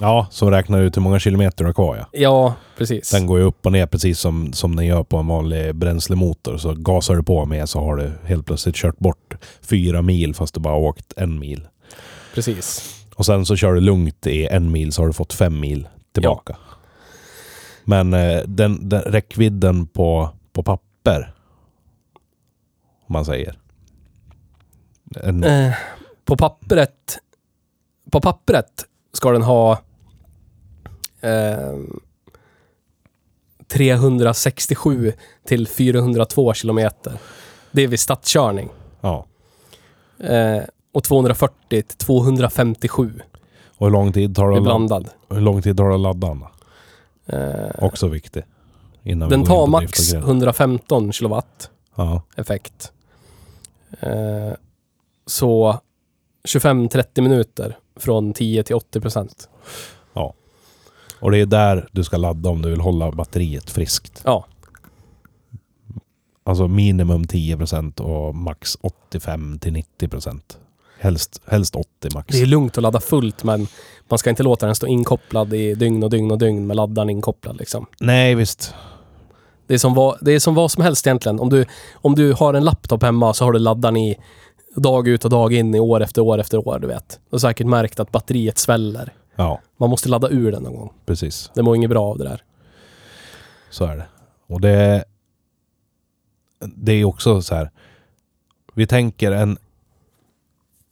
S2: Ja, som räknar ut hur många kilometer du har kvar ja.
S1: Ja, precis.
S2: Den går ju upp och ner precis som, som den gör på en vanlig bränslemotor. Så gasar du på med så har du helt plötsligt kört bort fyra mil fast du bara åkt en mil.
S1: Precis.
S2: Och sen så kör du lugnt i en mil så har du fått fem mil tillbaka. Men eh, den, den räckvidden på, på papper, om man säger. En,
S1: Eh, på pappret... På pappret ska den ha... Eh, 367 till 402 kilometer. Det är vid stadskörning.
S2: ja.
S1: Eh, och 240 till 257
S2: Och hur lång tid tar det
S1: är
S2: att
S1: blandad.
S2: hur lång tid tar det att ladda den? då?
S1: Eh,
S2: Också viktigt. Innan vi
S1: den
S2: går
S1: tar max
S2: drift och grejer.
S1: 115 kilowatt
S2: Ja.
S1: effekt. Eh, så 25-30 minuter från 10 till 80 procent.
S2: Och det är där du ska ladda om du vill hålla batteriet friskt.
S1: Ja,
S2: Alltså minimum 10% och max 85 till 90%. Helst, helst 80 max.
S1: det är lugnt att ladda fullt men man ska inte låta den stå inkopplad i dygn och dygn och dygn med laddaren inkopplad liksom.
S2: Nej visst.
S1: Det är som vad, det är som vad som helst egentligen. Om du, om du har en laptop hemma så har du laddaren i dag ut och dag in i år efter år efter år, du vet. Du har säkert märkt att batteriet sväller.
S2: Ja,
S1: Man måste ladda ur den någon gång.
S2: precis.
S1: Det mår inget bra av det där.
S2: Så är det. Och det... Det är också så här. Vi tänker en...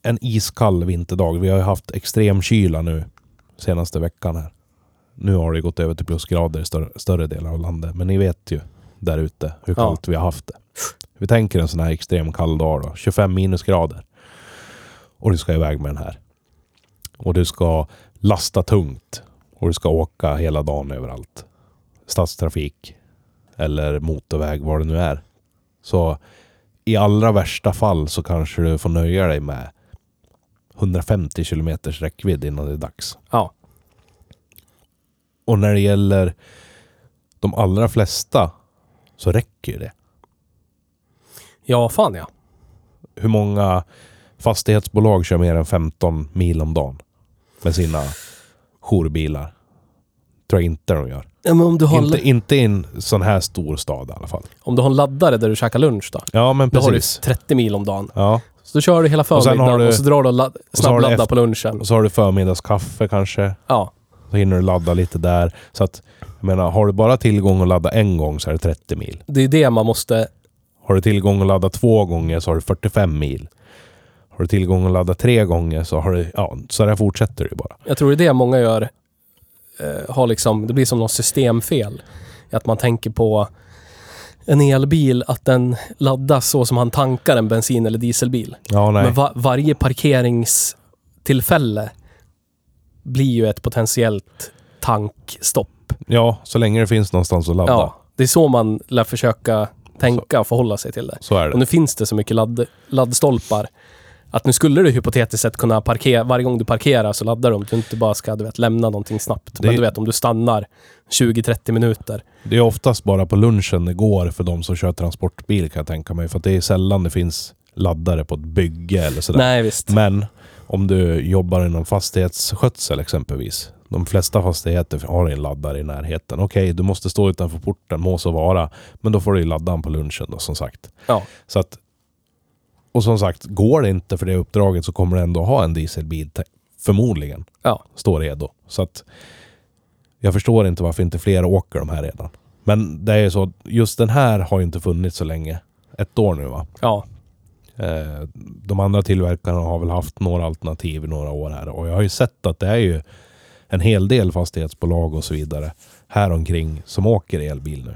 S2: En iskall vinterdag. Vi har ju haft extrem kyla nu senaste veckan här. Nu har det gått över till plusgrader i större, större delar av landet. Men ni vet ju där ute hur
S1: Ja.
S2: kallt vi har haft det. Vi tänker en sån här extrem kall dag då. 25 minusgrader. Och du ska iväg med den här. Och du ska lasta tungt. Och du ska åka hela dagen överallt. Stadstrafik. Eller motorväg, vad det nu är. Så i allra värsta fall så kanske du får nöja dig med 150 kilometers räckvidd innan det är dags.
S1: Ja.
S2: Och när det gäller de allra flesta så räcker ju det.
S1: Ja, fan ja.
S2: Hur många fastighetsbolag kör mer än 15 mil om dagen med sina jourbilar? Tror jag inte de gör.
S1: ja men om, du har,
S2: Inte, inte i en sån här stor stad i alla fall.
S1: om du har en laddare där du käkar lunch då.
S2: Ja, men
S1: Då har du
S2: precis.
S1: 30 mil om dagen.
S2: Ja,
S1: Så då kör du hela förmiddagen och,
S2: du-
S1: så drar du och
S2: du
S1: snabbladdar
S2: efter-
S1: på lunchen.
S2: och så har du förmiddagskaffe kanske.
S1: Ja.
S2: Så hinner du ladda lite där. Så att, jag menar, har du bara tillgång att ladda en gång så är det 30 mil.
S1: Det är det man måste...
S2: Har du tillgång att ladda två gånger så har du 45 mil. Har du tillgång att ladda tre gånger så har du... Ja, så där fortsätter det bara.
S1: Jag tror det är det många gör. Eh, har liksom, det blir som något systemfel. Att man tänker på en elbil, att den laddas så som han tankar en bensin eller dieselbil.
S2: Ja, nej.
S1: Men va- varje parkeringstillfälle blir ju ett potentiellt tankstopp.
S2: Ja, så länge det finns någonstans att ladda.
S1: Ja, det är så man lär försöka tänka och förhålla sig till det.
S2: Så är
S1: Och
S2: det.
S1: nu finns det så mycket ladd, laddstolpar att nu skulle du hypotetiskt sett kunna parkera, varje gång du parkerar så laddar du om du inte bara ska du vet, lämna någonting snabbt.
S2: Det-
S1: Men du vet om du stannar 20-30 minuter.
S2: Det är oftast bara på lunchen det går för de som kör transportbil kan jag tänka mig. För att det är sällan det finns laddare på ett bygge eller sådär.
S1: Nej visst.
S2: Men om du jobbar inom fastighetsskötsel exempelvis. De flesta fastigheter har en laddare i närheten. Okej, du måste stå utanför porten, må så vara. Men då får du ju ladda den på lunchen då, som sagt.
S1: Ja.
S2: Så att, och som sagt, går det inte för det uppdraget så kommer du ändå ha en dieselbil. Förmodligen.
S1: Ja.
S2: Står redo. Så att jag förstår inte varför inte fler åker de här redan. Men det är ju så, just den här har ju inte funnits så länge. Ett år nu va?
S1: Ja.
S2: Eh, de andra tillverkarna har väl haft några alternativ i några år här och jag har ju sett att det är ju en hel del fastighetsbolag och så vidare här omkring som åker elbil nu.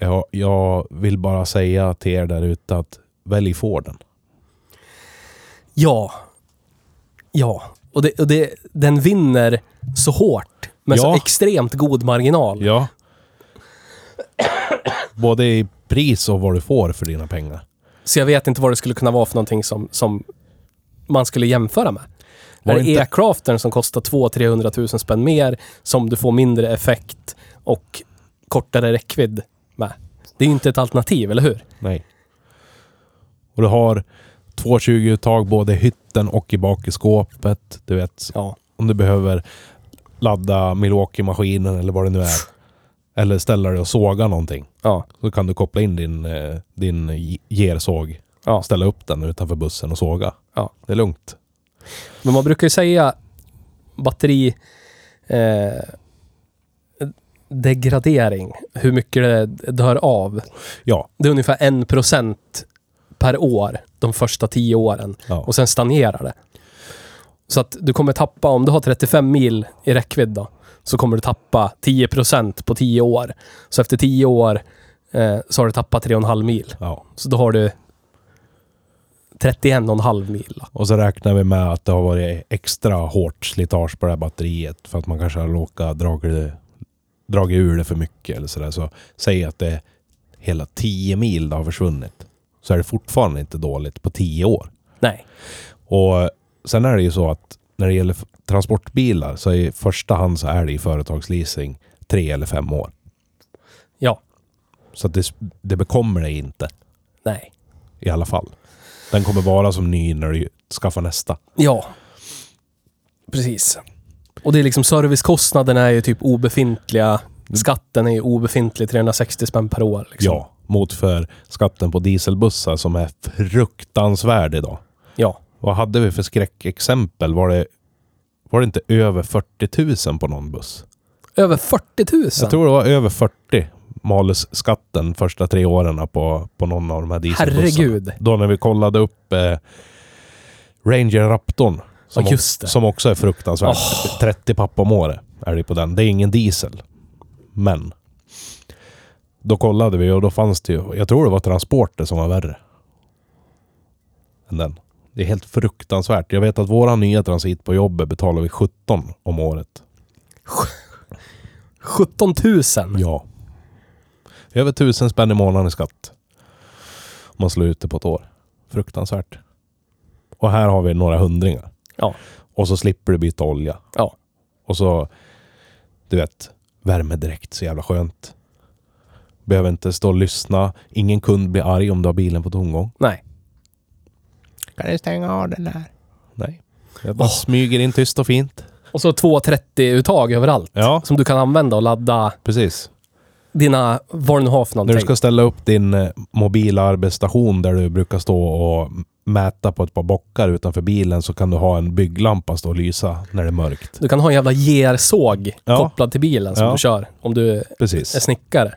S2: Jag, jag vill bara säga till er där ute att välj Forden.
S1: Ja. Ja. Och, det, och det, den vinner så hårt. Med så
S2: Ja.
S1: extremt god marginal.
S2: Ja. Både i pris och vad du får för dina pengar.
S1: Så jag vet inte vad det skulle kunna vara för någonting som, som man skulle jämföra med.
S2: Var
S1: är det
S2: inte-
S1: e-craftern som kostar 200-300 tusen spänn mer, som du får mindre effekt och kortare räckvidd med? Det är ju inte ett alternativ, eller hur?
S2: Nej. Och du har 220-uttag både i hytten och i bakskåpet. Du vet,
S1: Ja.
S2: om du behöver ladda Milwaukee-maskinen eller vad det nu är. Eller ställa dig och såga någonting.
S1: Ja.
S2: Så kan du koppla in din, eh, din gersåg.
S1: Ja.
S2: Ställa upp den utanför bussen och såga.
S1: Ja.
S2: Det är lugnt.
S1: Men man brukar ju säga batteri... Eh, degradering. Hur mycket det dör av.
S2: Ja.
S1: Det är ungefär en procent per år de första tio åren.
S2: ja.
S1: Och sen stagnerar det. Så att du kommer tappa, om du har 35 mil i räckvidd då, så kommer du tappa 10% på 10 år. Så efter 10 år eh, så har du tappat 3,5 mil.
S2: ja.
S1: Så då har du 31,5 mil.
S2: Och så räknar vi med att det har varit extra hårt slitage på det här batteriet. För att man kanske har dragit, dragit ur det för mycket eller sådär. Så säg att det är hela 10 mil det har försvunnit. Så är det fortfarande inte dåligt på 10 år.
S1: Nej.
S2: Och sen är det ju så att när det gäller transportbilar så i första hand så är det i företagsleasing tre eller fem år.
S1: Ja.
S2: Så det, det bekommer dig inte
S1: Nej.
S2: i alla fall. Den kommer vara som ny när du skaffar nästa.
S1: Ja. Precis. Och det är liksom servicekostnaderna är ju typ obefintliga. Skatten är ju obefintlig, 360 spänn per år. Liksom.
S2: Ja, mot för skatten på dieselbussar som är fruktansvärd idag.
S1: Ja.
S2: Vad hade vi för skräckexempel? Var det, var det inte över 40 000 på någon buss?
S1: Över 40 000.
S2: Jag tror det var över 40 malus-skatten första tre åren på, på någon av de här dieselbussarna.
S1: Herregud.
S2: Då när vi kollade upp eh, Ranger Raptorn. Som,
S1: det.
S2: som också är fruktansvärt. 30 papp om året är det på den. Det är ingen diesel. Men. Då kollade vi och då fanns det ju, jag tror det var transporter som var värre. Än den. Det är helt fruktansvärt. Jag vet att våra nya transit på jobbet betalar vi 17 om året.
S1: 17 000.
S2: Ja. Över tusen spänn i månaden i skatt. Om man slår ut det på ett år. Fruktansvärt. Och här har vi några hundringar.
S1: Ja.
S2: Och så slipper du byta olja.
S1: Ja.
S2: Och så, du vet, värmedräkt. Så jävla skönt. Behöver inte stå och lyssna. Ingen kund blir arg om du har bilen på tomgång.
S1: Nej.
S2: Kan du stänga av den där? Nej. Jag bara
S1: Åh.
S2: smyger in tyst och fint.
S1: Och så 230-uttag överallt.
S2: Ja,
S1: Som du kan använda och ladda
S2: precis.
S1: dina, vad du nu har för
S2: När
S1: någonting.
S2: du ska ställa upp din eh, mobila arbetsstation där du brukar stå och mäta på ett par bockar utanför bilen så kan du ha en bygglampa stå och lysa när det är mörkt.
S1: Du kan ha en jävla gersåg
S2: Ja.
S1: kopplad till bilen som
S2: Ja.
S1: du kör. Om du är
S2: Precis.
S1: snickare.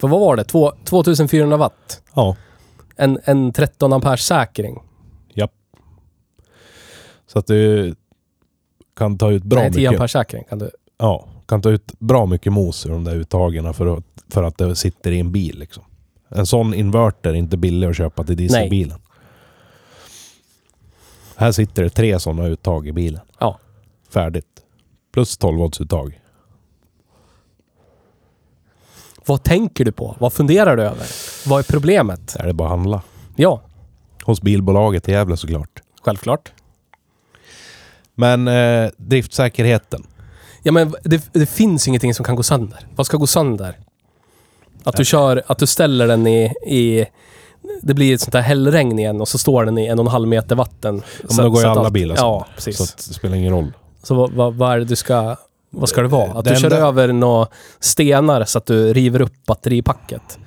S1: För vad var det? Två, 2400 watt?
S2: Ja.
S1: En, en 13 ampers säkring.
S2: Japp. Så att du kan ta ut bra
S1: Nej, 10
S2: mycket.
S1: ampers säkring kan du.
S2: Ja, kan ta ut bra mycket mos ur de där uttagen för att, för att det sitter i en bil. Liksom. En sån inverter är inte billig att köpa till dieselbilen. Här sitter det tre sådana uttag i bilen.
S1: Ja.
S2: Färdigt. Plus 12 voltsuttag.
S1: Vad tänker du på? Vad funderar du över? Vad är problemet?
S2: Där är det bara att handla.
S1: Ja,
S2: Hos bilbolaget i Gävle såklart.
S1: självklart.
S2: Men eh, driftsäkerheten.
S1: Ja, men det, det finns ingenting som kan gå sönder. Vad ska gå sönder? Att du kör, att du ställer den i, i det blir ett sånt här hällregn igen och så står den i en och en halv meter vatten.
S2: Ja, men då går ju alla bilar
S1: Ja,
S2: sönder.
S1: precis.
S2: Så det spelar ingen roll.
S1: Så vad, vad, vad är det du ska... Vad ska det vara? Att du kör
S2: enda-
S1: över några stenar så att du river upp batteripacket.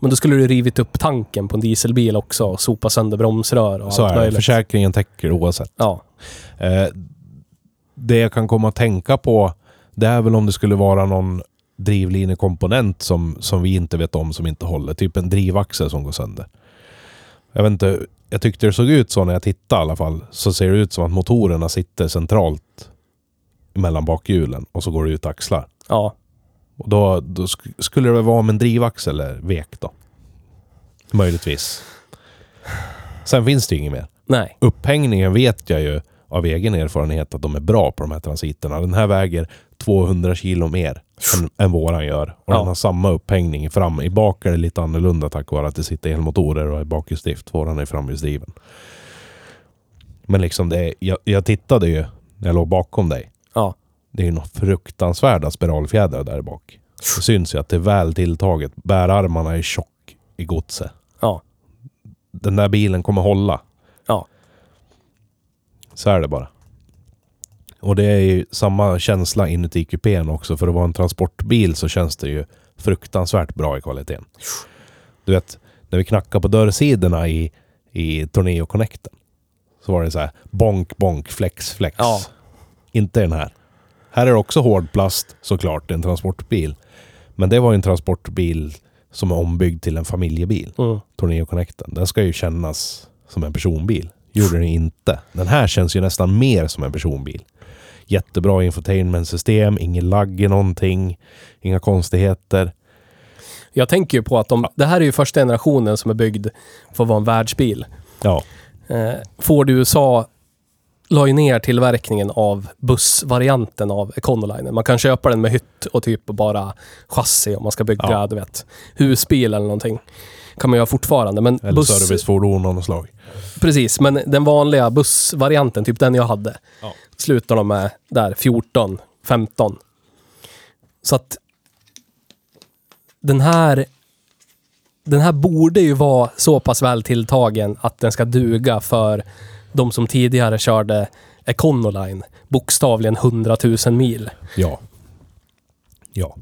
S1: Men då skulle du rivit upp tanken på en dieselbil också och sopa sönder bromsrör och
S2: Så
S1: allt
S2: är
S1: möjligt.
S2: Försäkringen täcker oavsett.
S1: Ja.
S2: Eh, det jag kan komma att tänka på, det är väl om det skulle vara någon drivlinekomponent som, som vi inte vet om som inte håller. Typ en drivaxel som går sönder. Jag vet inte, jag tyckte det såg ut så när jag tittade i alla fall. Så ser det ut som att motorerna sitter centralt mellan bakhjulen och så går det ut axlar.
S1: Ja.
S2: Och då, då sk- skulle det väl vara om en drivaxel är vek då. Möjligtvis. Sen finns det ju inget mer.
S1: Nej.
S2: Upphängningen vet jag ju av egen erfarenhet att de är bra på de här transiterna. Den här väger 200 kilo mer än, än våran gör. Och
S1: Ja.
S2: den har samma upphängning fram. I bak är det lite annorlunda tack vare att det sitter elmotorer och är bakhjulsdrift. Våran är framhjulsdriven. Men liksom det jag, jag tittade ju när jag låg bakom dig.
S1: Ja.
S2: Det är ju något fruktansvärda spiralfjädrar där bak. Det syns ju att det är väl tilltaget. Bärarmarna är tjock i godset.
S1: Ja.
S2: Den där bilen kommer hålla.
S1: Ja.
S2: Så är det bara. Och det är ju samma känsla inuti kupén också. För att vara en transportbil så känns det ju fruktansvärt bra i kvaliteten. Du vet, när vi knackade på dörrsidorna i, i Torneo Connecten. Så var det så här bonk, bonk, flex, flex.
S1: Ja.
S2: Inte den här. Här är det också hård plast såklart, en transportbil. Men det var ju en transportbil som är ombyggd till en familjebil.
S1: Mm.
S2: Torneo Connecten. Den ska ju kännas som en personbil. Gjorde den inte. Den här känns ju nästan mer som en personbil. Jättebra infotainmentsystem, ingen lagg i någonting, inga konstigheter.
S1: Jag tänker ju på att de, det här är ju första generationen som är byggd för att vara en världsbil.
S2: Ja,
S1: Eh, Ford USA la ju ner tillverkningen av bussvarianten av Econoline. Man kan köpa den med hytt och typ bara chassi om man ska bygga,
S2: Ja.
S1: du vet, husbil eller någonting. Kan man göra fortfarande. Men
S2: eller
S1: buss,
S2: servicefordon av något slag.
S1: Precis, men den vanliga bussvarianten, typ den jag hade,
S2: Ja.
S1: slutar de med där 14, 15. Så att den här den här borde ju vara så pass väl tilltagen att den ska duga för de som tidigare körde Econoline, bokstavligen 100 000 mil
S2: Ja. Ja.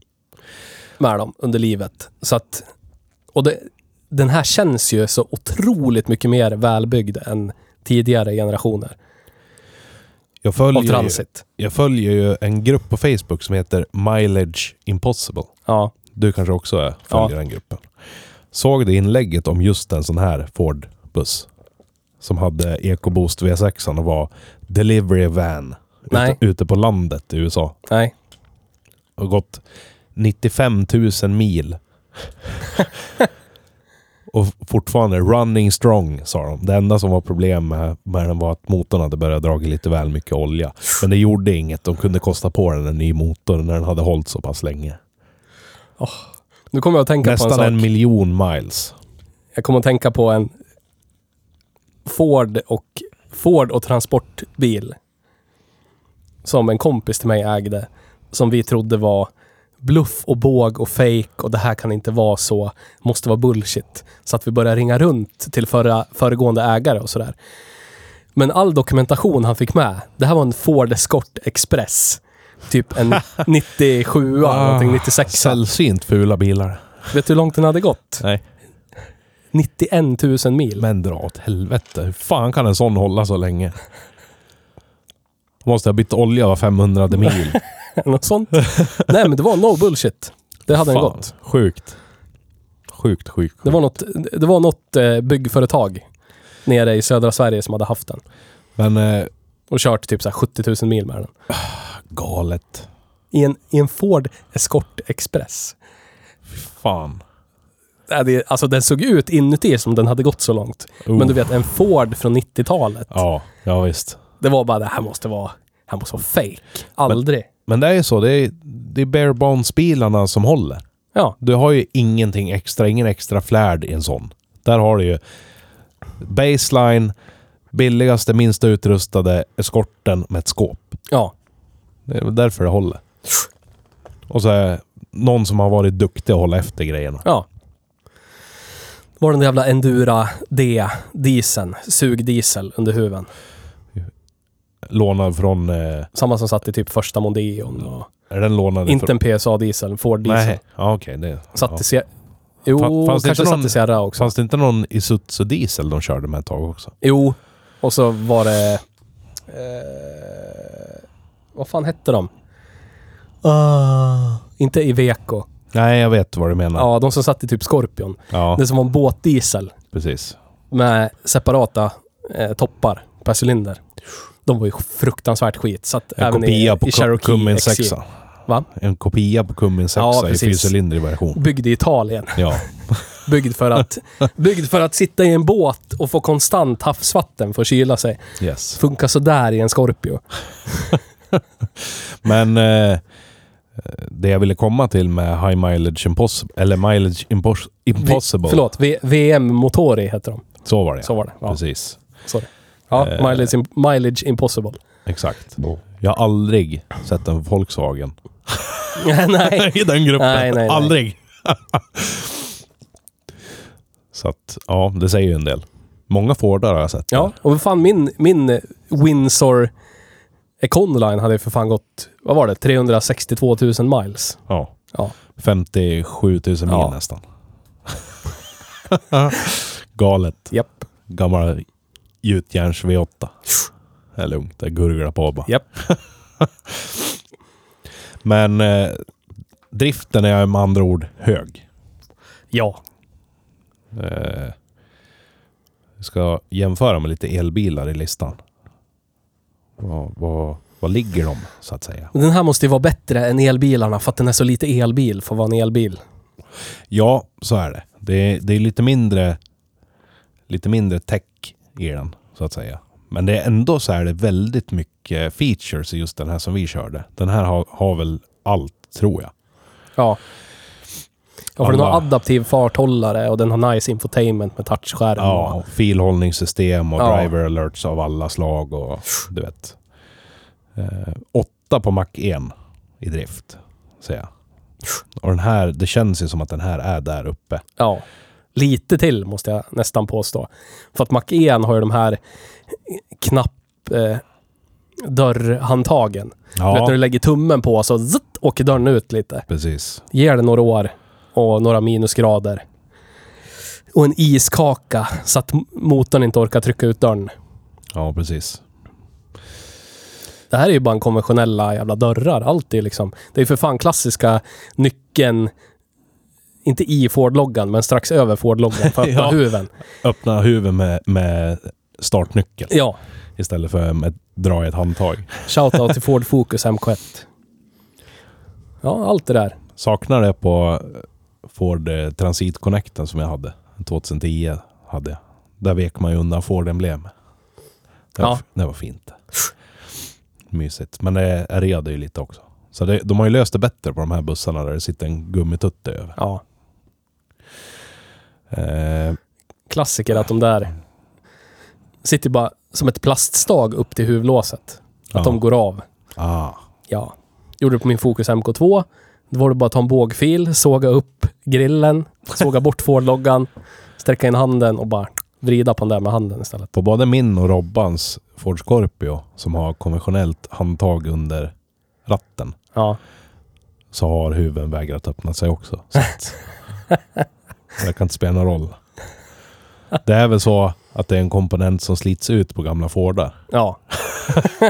S1: med dem under livet. Så att, och det, den här känns ju så otroligt mycket mer välbyggd än tidigare generationer
S2: Jag
S1: av
S2: följer, ju,
S1: transit.
S2: jag följer ju en grupp på Facebook som heter Mileage Impossible.
S1: Ja,
S2: Du kanske också följer den gruppen. Såg du inlägget om just en sån här Ford-buss? Som hade EcoBoost V6 och var delivery van.
S1: Nej.
S2: Ute, ute på landet i USA.
S1: nej.
S2: Och gått 95 000 mil. och fortfarande running strong sa de. Det enda som var problem med, med den var att motorn hade börjat dra lite väl mycket olja. Men det gjorde inget. De kunde kosta på den en ny motor när den hade hållit så pass länge.
S1: Nu kommer jag att tänka på en
S2: Nästan
S1: sak.
S2: en miljon miles.
S1: Jag kommer att tänka på en Ford och, Ford och transportbil. Som en kompis till mig ägde. Som vi trodde var bluff och båg och fake och det här kan inte vara så. Måste vara bullshit. Så att vi började ringa runt till förra, föregående ägare och sådär. Men all dokumentation han fick med, det här var en Ford Escort Express. Typ en 97
S2: Ah,
S1: någonting 96
S2: Sällsynt fula bilar.
S1: Vet du hur långt den hade gått?
S2: Nej.
S1: 91 000 mil.
S2: Men dra åt helvete. Hur fan kan en sån hålla så länge? Måste ha bytt olja var 500 mil.
S1: Något sånt. Nej, men det var no bullshit. Det hade den gått.
S2: Sjukt. Sjukt, sjukt.
S1: Det var något, det var något eh, byggföretag nere i södra Sverige som hade haft den.
S2: Men eh,
S1: Och kört typ så här 70 000 mil med den.
S2: galet.
S1: I en, i en Ford Escort Express.
S2: Fan.
S1: Äh, det, alltså den såg ut inuti som den hade gått så långt. Men du vet, en Ford från 90-talet.
S2: Ja, ja visst.
S1: Det var bara, det här måste vara, Han måste vara fake. Aldrig.
S2: Men det är ju så. Det är, det är bare bones-bilarna som håller.
S1: Ja.
S2: Du har ju ingenting extra, ingen extra flärd i en sån. Där har du ju baseline, billigaste, minsta utrustade eskorten med ett skåp.
S1: Ja.
S2: Det är därför det håller. Och så är någon som har varit duktig att hålla efter grejerna.
S1: Ja. Var den jävla Endura D, dieseln, sugdiesel under huven.
S2: Lånad från... Eh,
S1: Samma som satt i typ första Mondeon och...
S2: är den lånad
S1: Inte
S2: från...
S1: en PSA-diesel, en Ford diesel.
S2: Nej, ja, okej. det...
S1: Satt
S2: ja.
S1: i Sierra... Jo,
S2: Fa- fanns det
S1: kanske
S2: inte
S1: satt
S2: någon-
S1: i Sierra också.
S2: Fanns det inte någon Isuzu diesel de körde med ett tag också?
S1: Jo, och så var det... Eh, vad fan hette de? Ah, inte Iveco.
S2: Nej, jag vet vad du menar.
S1: Ja, de som satt i typ Scorpion.
S2: Ja,
S1: Det som var en båtdiesel
S2: precis.
S1: med separata eh, toppar per cylinder. De var ju fruktansvärt skit. Så att
S2: En
S1: även
S2: kopia
S1: i,
S2: på
S1: i Cherokee
S2: Cummins
S1: XJ.
S2: 6.
S1: Va?
S2: En kopia på Cummins 6
S1: Ja,
S2: i
S1: precis.
S2: fyrcylindrig version.
S1: Byggd i Italien.
S2: Ja,
S1: Byggd för, att, byggd för att sitta i en båt och få konstant havsvatten för att kyla sig.
S2: yes.
S1: Funkar sådär i en Scorpio.
S2: Men eh, det jag ville komma till med High Mileage Impossible, eller Mileage Impos- Impossible.
S1: Vi, förlåt, v, VM Motori heter de.
S2: Så var det.
S1: Så var det. Ja,
S2: Precis.
S1: sorry. ja
S2: Eh.
S1: mileage, im- mileage Impossible.
S2: Exakt. Jag har aldrig sett en Volkswagen
S1: Nej.
S2: i den gruppen.
S1: Nej, nej, nej.
S2: Aldrig. Så att, ja, det säger ju en del. Många Fordar har jag sett.
S1: Ja, och vad fan min, min Windsor Econoline hade ju för fan gått, vad var det, 362 000 miles.
S2: Ja.
S1: Ja.
S2: 57 000 mil
S1: Ja.
S2: nästan. Galet.
S1: Japp.
S2: Gammal gjutjärns V8. Det är lugnt, det gurglar på bara.
S1: Japp.
S2: Men eh, driften är med andra ord hög.
S1: Ja.
S2: Eh, vi ska jämföra med lite elbilar i listan. Vad, vad, vad ligger de så att säga?
S1: Den här måste ju vara bättre än elbilarna för att den är så lite elbil för att vara en elbil.
S2: Ja, så är det. Det är, det är lite mindre lite mindre tech i den, så att säga. Men det är ändå så är det väldigt mycket features i just den här som vi körde. Den här har, har väl allt, tror jag.
S1: Ja. Ja, för den har adaptiv farthållare och den har nice infotainment med touchskärm.
S2: Ja,
S1: och-
S2: filhållningssystem och
S1: Ja.
S2: driver alerts av alla slag och du vet. Eh, åtta på Mac 1 i drift, säger jag. Och den här, det känns ju som att den här är där uppe.
S1: ja. Lite till måste jag nästan påstå. För att Mac 1 har ju de här knapp eh, dörrhandtagen. Du vet när du lägger tummen på så zitt, åker dörren ut lite.
S2: precis.
S1: Ger det några år och några minusgrader. Och en iskaka så att motorn inte orkar trycka ut dörren.
S2: Ja, precis.
S1: Det här är ju bara en konventionella jävla dörrar. Allt är liksom... Det är för fan klassiska nyckeln, inte i Ford-loggan, men strax över Ford-loggan för att öppna
S2: Ja.
S1: huven.
S2: Öppna huvudet med, med startnyckel
S1: Ja.
S2: istället för med dra i ett handtag.
S1: Shoutout till Ford Focus MK1. Ja, allt det där.
S2: Saknar det på Ford eh, Transit Connecten som jag hade. 2010 hade jag. Där vek man ju undan Ford-emblem. Det,
S1: Ja.
S2: det var fint. Mysigt. Men det är reade ju lite också. Så det, de har ju löst det bättre på de här bussarna där det sitter en gummitutte över.
S1: Ja.
S2: Eh,
S1: Klassiker att de där sitter bara som ett plaststag upp till huvudlåset. Att
S2: Ja.
S1: de går av.
S2: ah,
S1: Ja. Gjorde det på min Focus MK2. Då var det bara att ta en bågfil, såga upp grillen, såga bort Ford-loggan, sträcka in handen och bara vrida på den där med handen istället.
S2: på både min och Robbans Ford Scorpio som har konventionellt handtag under ratten
S1: Ja.
S2: så har huven vägrat öppna sig också. Så att, det kan inte spela någon roll. Det är väl så att det är en komponent som slits ut på gamla Fordar.
S1: Ja.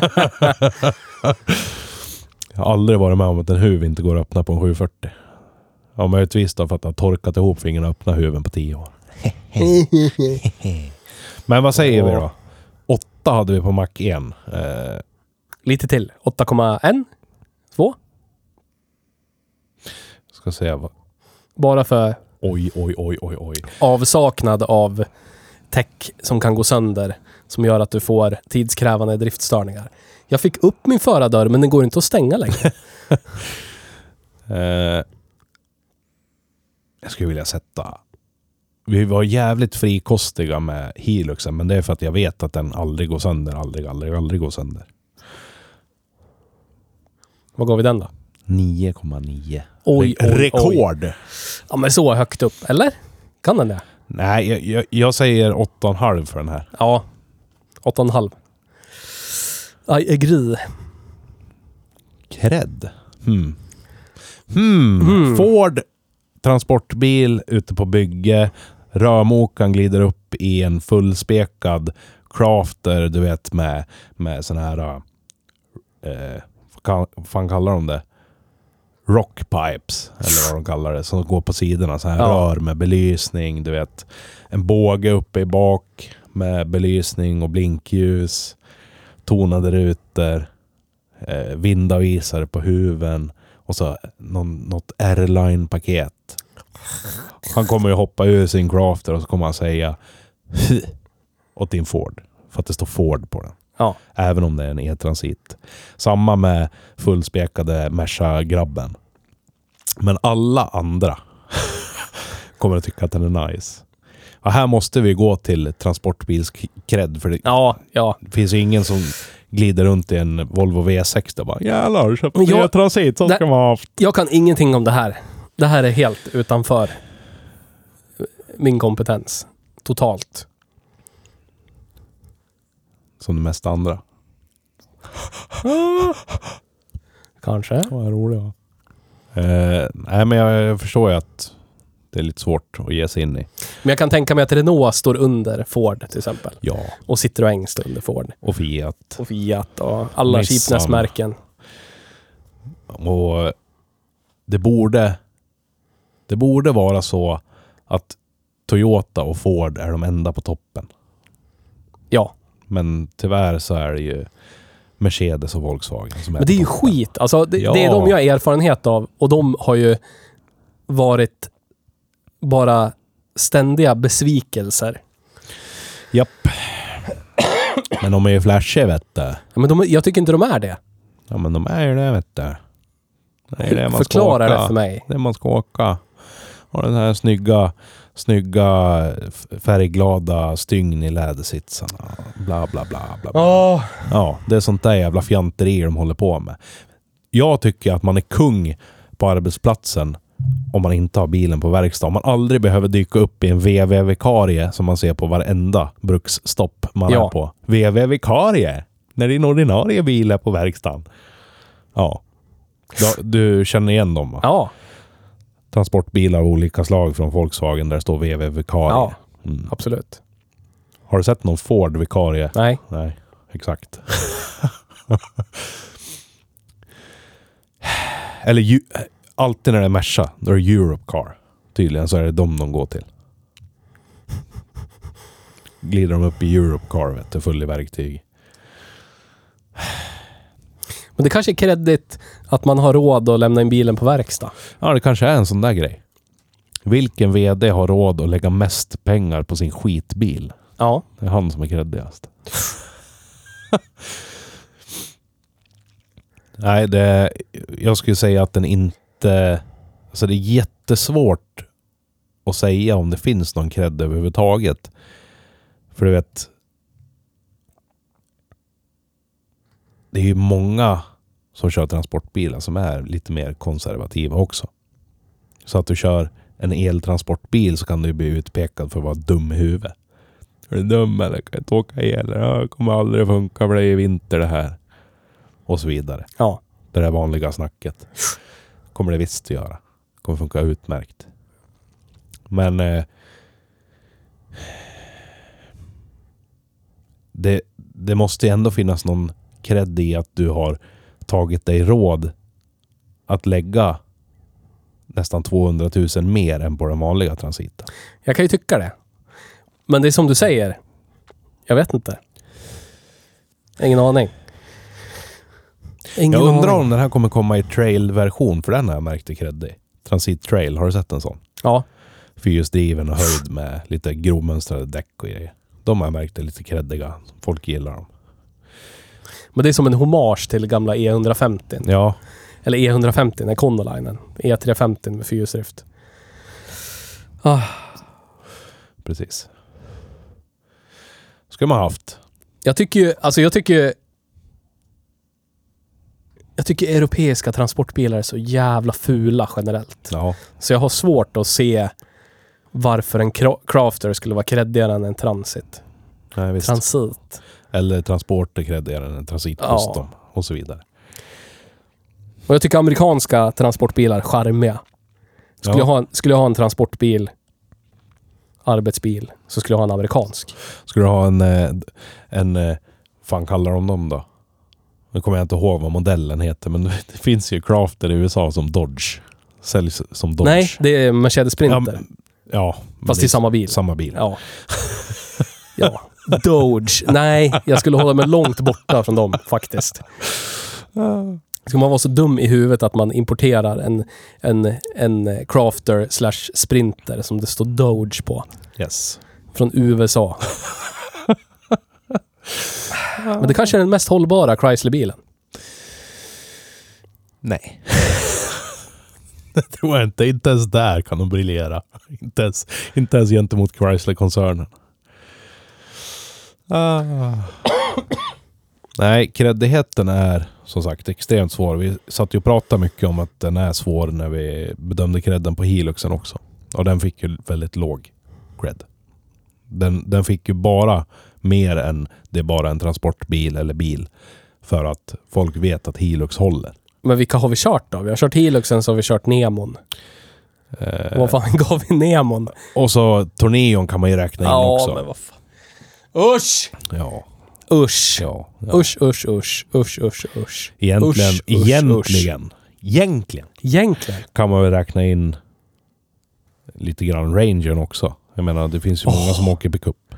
S2: Jag har aldrig varit med om att en huv inte går att öppna på en 740. Ja, möjligtvis då för att det har torkat ihop fingrarna och öppna huven på 10 år. Men vad säger vi då? 8 hade vi på Mac 1. Eh,
S1: Lite till. 8,1? 2?
S2: ska säga vad...
S1: Bara för
S2: Oj, oj, oj, oj, oj.
S1: avsaknad av tech som kan gå sönder som gör att du får tidskrävande driftstörningar. Jag fick upp min förardörr men den går inte att stänga längre.
S2: Eh, jag skulle vilja sätta... Vi var jävligt frikostiga med Hiluxen, men det är för att jag vet att den aldrig går sönder, aldrig, aldrig, aldrig går sönder.
S1: Vad går vi den då?
S2: 9,9.
S1: Oj,
S2: Re-
S1: oj, oj.
S2: Rekord!
S1: Ja men så högt upp, eller? Kan den det?
S2: Nej, jag, jag, jag säger 8,5 för den här.
S1: Ja. 8,5. I agree.
S2: Cred. Hmm. Hmm.
S1: Hmm.
S2: Ford transportbil ute på bygge. Rörmokaren glider upp i en fullspekad crafter, du vet med, med sån här... Eh, vad fan kallar de det? Rockpipes, eller vad de kallar det, som går på sidorna. Så här
S1: Ja.
S2: rör med belysning, du vet. En båge uppe i bak med belysning och blinkljus. Tonade rutor. Eh, vindavisare på huven. Och så någon, något airline-paket. Han kommer ju hoppa ur sin crafter och så kommer han säga åt din Ford. För att det står Ford på den.
S1: Ja.
S2: Även om det är en e-transit. Samma med fullspekade Merca-grabben. Men alla andra kommer att tycka att den är nice. Och här måste vi gå till transportbils-cred. För det,
S1: Ja, ja.
S2: finns ju ingen som glider runt i en Volvo V60 och bara jävlar, köpte
S1: Men jag-
S2: en transit så ska man ha haft.
S1: Jag kan ingenting om det här. Det här är helt utanför min kompetens. Totalt.
S2: Som det mesta andra.
S1: Kanske.
S2: Vad roligt va? Eh, nej men jag, jag förstår ju att det är lite svårt att ge sig in i.
S1: Men jag kan tänka mig att Renault står under Ford till exempel.
S2: Ja,
S1: Och Citroën står under Ford.
S2: och Fiat.
S1: Och Fiat och alla cheapness-märken.
S2: Och det borde... Det borde vara så att Toyota och Ford är de enda på toppen.
S1: Ja.
S2: Men tyvärr så är det ju Mercedes och Volkswagen som är
S1: Men det är ju
S2: toppen.
S1: skit. Alltså, det,
S2: Ja.
S1: det är de jag har erfarenhet av. Och de har ju varit bara ständiga besvikelser.
S2: Japp. Men de är ju flashiga vet du.
S1: Ja, Men de, jag tycker inte de är det.
S2: Ja men de är ju det vet du. Det är det man ska
S1: Förklara
S2: åka.
S1: det för mig.
S2: Det man ska åka. Och den här snygga, snygga färgglada stygn i lädersitsarna. Bla bla bla bla. bla.
S1: Åh.
S2: Ja, det är sånt där jävla fjanteri de håller på med. Jag tycker att man är kung på arbetsplatsen om man inte har bilen på verkstad. Om man aldrig behöver dyka upp i en VV-vikarie som man ser på varenda bruksstopp man
S1: Ja.
S2: är på. VV-vikarie! När din ordinarie bil är på verkstaden. Ja. Du, känner igen dem va?
S1: Ja,
S2: Transportbilar av olika slag från Volkswagen där det står VV-vikarie.
S1: ja,
S2: Mm.
S1: absolut.
S2: Har du sett någon Ford-vikarie?
S1: Nej.
S2: Nej, exakt. Eller ju, alltid när det är Merca, då är det Europe Car. Tydligen så är det dem de går till. Glider de upp i Europe Car, vet du, full i verktyg.
S1: Men det kanske är kreddigt att man har råd att lämna in bilen på verkstad.
S2: Ja, det kanske är en sån där grej. Vilken VD har råd att lägga mest pengar på sin skitbil?
S1: Ja.
S2: Det är han som är kreddigast. Nej, det, jag skulle säga att den inte... Alltså det är jättesvårt att säga om det finns någon cred överhuvudtaget. För du vet... Det är ju många som kör transportbilar som är lite mer konservativa också. Så att du kör en eltransportbil så kan du bli utpekad för att vara dum i huvudet. Är du dum eller? Kan inte åka el? Det kommer aldrig funka för det är vinter det här. Och så vidare.
S1: Ja.
S2: Det där vanliga snacket. Kommer det visst att göra. Det Kommer funka utmärkt. Men... Eh, det, det måste ju ändå finnas någon cred i att du har tagit dig råd att lägga nästan 200 000 mer än på den vanliga transiten.
S1: Jag kan ju tycka det. Men det är som du säger. Jag vet inte. Ingen aning. Ingen
S2: Jag undrar
S1: aning.
S2: om den här kommer komma i trail-version, för den har jag märkt är creddig. Transit Trail, har du sett en sån?
S1: Ja.
S2: Fyrhjulsdriven och höjd med lite grovmönstrade däck och grejer. De har jag märkt är lite creddiga. Folk gillar dem.
S1: Men det är som en hommage till gamla E150.
S2: Ja,
S1: Eller E150, Econolinen. E350 med fyrhjulsdrift. Ah,
S2: precis. Skulle man haft.
S1: jag tycker ju, alltså jag tycker. Jag tycker europeiska transportbilar är så jävla fula generellt.
S2: Ja,
S1: Så jag har svårt att se varför en Cra- Crafter skulle vara creddigare än en Transit.
S2: nej, visst.
S1: Transit.
S2: Eller transport är creddigare än en transit
S1: Ja.
S2: Och så vidare.
S1: Och jag tycker amerikanska transportbilar är charmiga. Skulle,
S2: Ja.
S1: jag ha en, skulle jag ha en transportbil, arbetsbil, så skulle jag ha en amerikansk.
S2: Skulle du ha en... eh, en eh, fan kallar de dem då? Nu kommer jag inte ihåg vad modellen heter, men det finns ju Crafter i USA som Dodge. Säljs som Dodge.
S1: Nej, det är Mercedes
S2: ja,
S1: Sprinter.
S2: ja men
S1: fast
S2: det
S1: i
S2: är
S1: samma bil.
S2: Samma bil.
S1: Ja. ja. Doge. Nej, jag skulle hålla mig långt borta från dem faktiskt. Ska man vara så dum i huvudet att man importerar en, en, en Crafter slash Sprinter som det står Doge på.
S2: Yes.
S1: Från USA. Men det kanske är den mest hållbara Chrysler-bilen.
S2: Nej. det tror jag inte. Inte ens där kan de briljera. Inte ens, inte ens gentemot Chrysler-koncernen. Ah. Nej, kreddigheten är som sagt extremt svår. Vi satt ju och pratade mycket om att den är svår när vi bedömde credden på Hiluxen också. Och den fick ju väldigt låg cred. Den, den fick ju bara mer än det är bara en transportbil eller bil. För att folk vet att Hilux håller.
S1: Men vilka har vi kört då? Vi har kört Hiluxen så har vi kört Nemon.
S2: Eh,
S1: Vad fan gav vi Nemon?
S2: Och så Torneon kan man ju räkna in också.
S1: men vad fan. Usch!
S2: Ja.
S1: Usch!
S2: ja, ja.
S1: Usch, usch, usch, usch, usch, usch.
S2: Egentligen,
S1: Usch, usch,
S2: egentligen, egentligen
S1: Egentligen.
S2: kan man väl räkna in lite grann Rangern också. Jag menar, det finns ju många som åker pickup.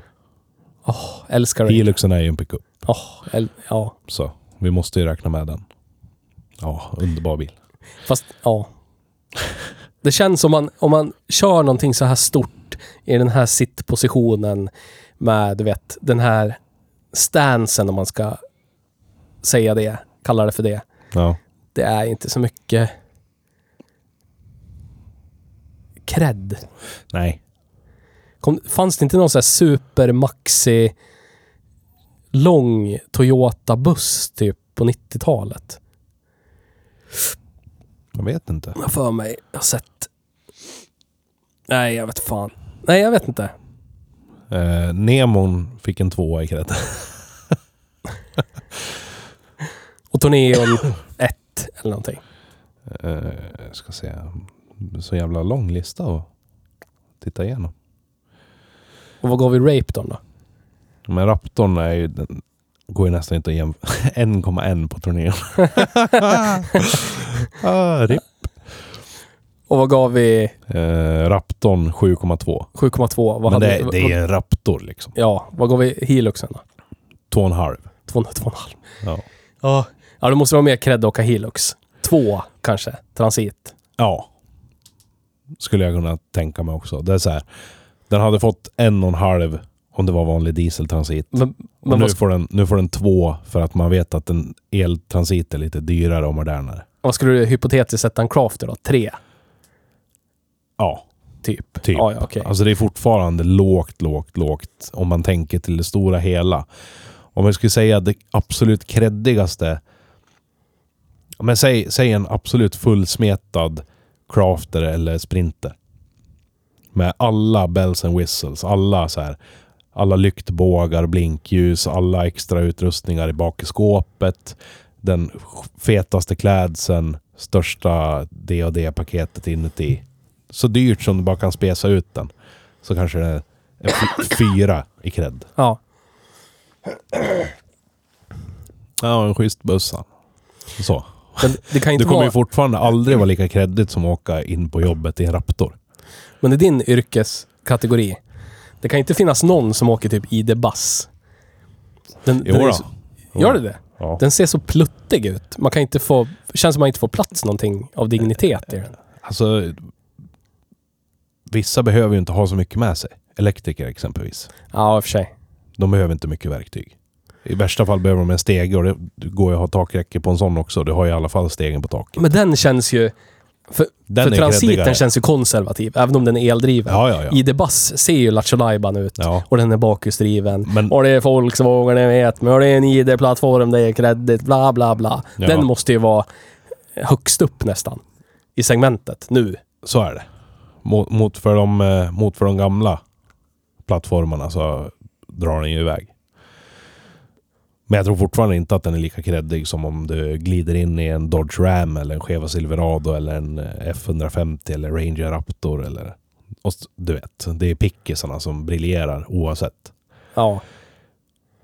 S1: Älskar det.
S2: Hiluxen är ju en pickup.
S1: Åh, äl- ja.
S2: Så vi måste ju räkna med den. Ja, underbar bil.
S1: Fast, ja. Det känns som man, om man kör någonting så här stort i den här sittpositionen med, du vet, den här stansen om man ska säga det, kalla det för det.
S2: Ja.
S1: Det är inte så mycket cred.
S2: Nej.
S1: Kom, fanns det inte någon sån här supermaxi lång Toyota-buss typ på 90-talet?
S2: Jag vet inte.
S1: Jag för mig. Jag har sett. Nej, jag vet fan. Nej, jag vet inte.
S2: Eh, Nemon fick en tvåa i cred.
S1: Och Torneon 1 eller någonting.
S2: Eh, ska se. Så jävla lång lista att titta igenom.
S1: Och vad gav vi Rapedon då?
S2: Men Raptorn är ju, den går ju nästan inte att jämföra. 1,1 på turnén. ah, rip.
S1: Och vad gav vi
S2: eh, Raptorn 7,2.
S1: 7,2? Vad
S2: Men
S1: hade
S2: det,
S1: vi-
S2: det är en Raptor liksom.
S1: Ja, vad gav vi Hiluxen då?
S2: 2,5.
S1: 2,5.
S2: Ja.
S1: Ja. Ja, då måste det vara mer cred att åka Hilux. Två kanske, transit.
S2: ja. Skulle jag kunna tänka mig också. Det är så här. Den hade fått en och en halv om det var vanlig dieseltransit.
S1: Men, men
S2: nu, får den, nu får den två för att man vet att en eltransit är lite dyrare och modernare.
S1: vad skulle du hypotetiskt sätta en Crafter då? Tre,
S2: Ja,
S1: typ?
S2: typ.
S1: Ja, ja, okej.
S2: Alltså det är fortfarande lågt, lågt, lågt om man tänker till det stora hela. Om jag skulle säga det absolut creddigaste. Men säg, säg en absolut fullsmetad crafter eller sprinter. Med alla bells and whistles, alla så här. Alla lyktbågar, blinkljus, alla extra utrustningar i bakskåpet. Den fetaste klädseln, största D&D-paketet inuti. Så dyrt som du bara kan spesa ut den. Så kanske det är fyra i cred.
S1: Ja.
S2: Ja, en schysst bössa. Så.
S1: Men det kan
S2: Du
S1: inte
S2: kommer
S1: vara...
S2: ju fortfarande aldrig vara lika kreddigt som att åka in på jobbet i en Raptor.
S1: Men i din yrkeskategori, det kan inte finnas någon som åker typ ID Bus. Den,
S2: Jo
S1: den är så, gör det det?
S2: Ja.
S1: Den ser så pluttig ut. Man kan inte få... känns som man inte får plats någonting av dignitet i den.
S2: Alltså, vissa behöver ju inte ha så mycket med sig. Elektriker exempelvis.
S1: Ja, i och för sig.
S2: De behöver inte mycket verktyg. I värsta fall behöver de en stege och det det går ju att ha takräcke på en sån också. Du har i alla fall stegen på taket.
S1: Men den känns ju... För,
S2: Den
S1: för transiten känns ju konservativ, även om den är eldriven.
S2: Ja, ja, ja.
S1: ID-Buzz ser ju Lattjo Lajban ut.
S2: ja.
S1: Och den är bakhjulsdriven.
S2: Men-
S1: Och det är Volkswagen, ni vet. Men det är en ID-plattform, det är kredit, bla bla bla.
S2: Ja.
S1: Den måste ju vara högst upp nästan. I segmentet, nu.
S2: Så är det. Mot, mot, för de, eh, mot för de gamla plattformarna så drar den ju iväg. Men jag tror fortfarande inte att den är lika kreddig som om du glider in i en Dodge Ram eller en Cheva Silverado eller en eh, F150 eller Ranger Raptor eller... Och du vet, det är pickisarna som briljerar oavsett.
S1: Ja.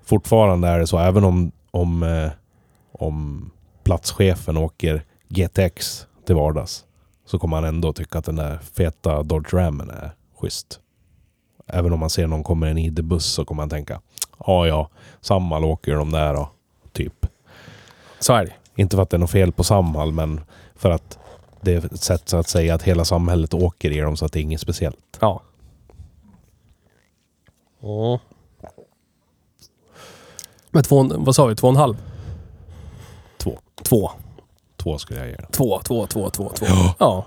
S2: Fortfarande är det så, även om, om, eh, om platschefen åker GTX till vardags så kommer han ändå tycka att den där feta Dodge Ramen är schysst. Även om man ser någon kommer i en ID-buss så kommer han tänka ja, ja, Samhall åker de där och typ.
S1: Så är det.
S2: Inte för att det är något fel på Samhall, men för att det är ett sätt så att säga att hela samhället åker i dem så att det är inget speciellt.
S1: Ja. Ja. Men två, vad sa vi? Två och en halv?
S2: Två.
S1: Två.
S2: Två skulle jag ge den.
S1: Två, två, två, två, två.
S2: Ja.
S1: Ja.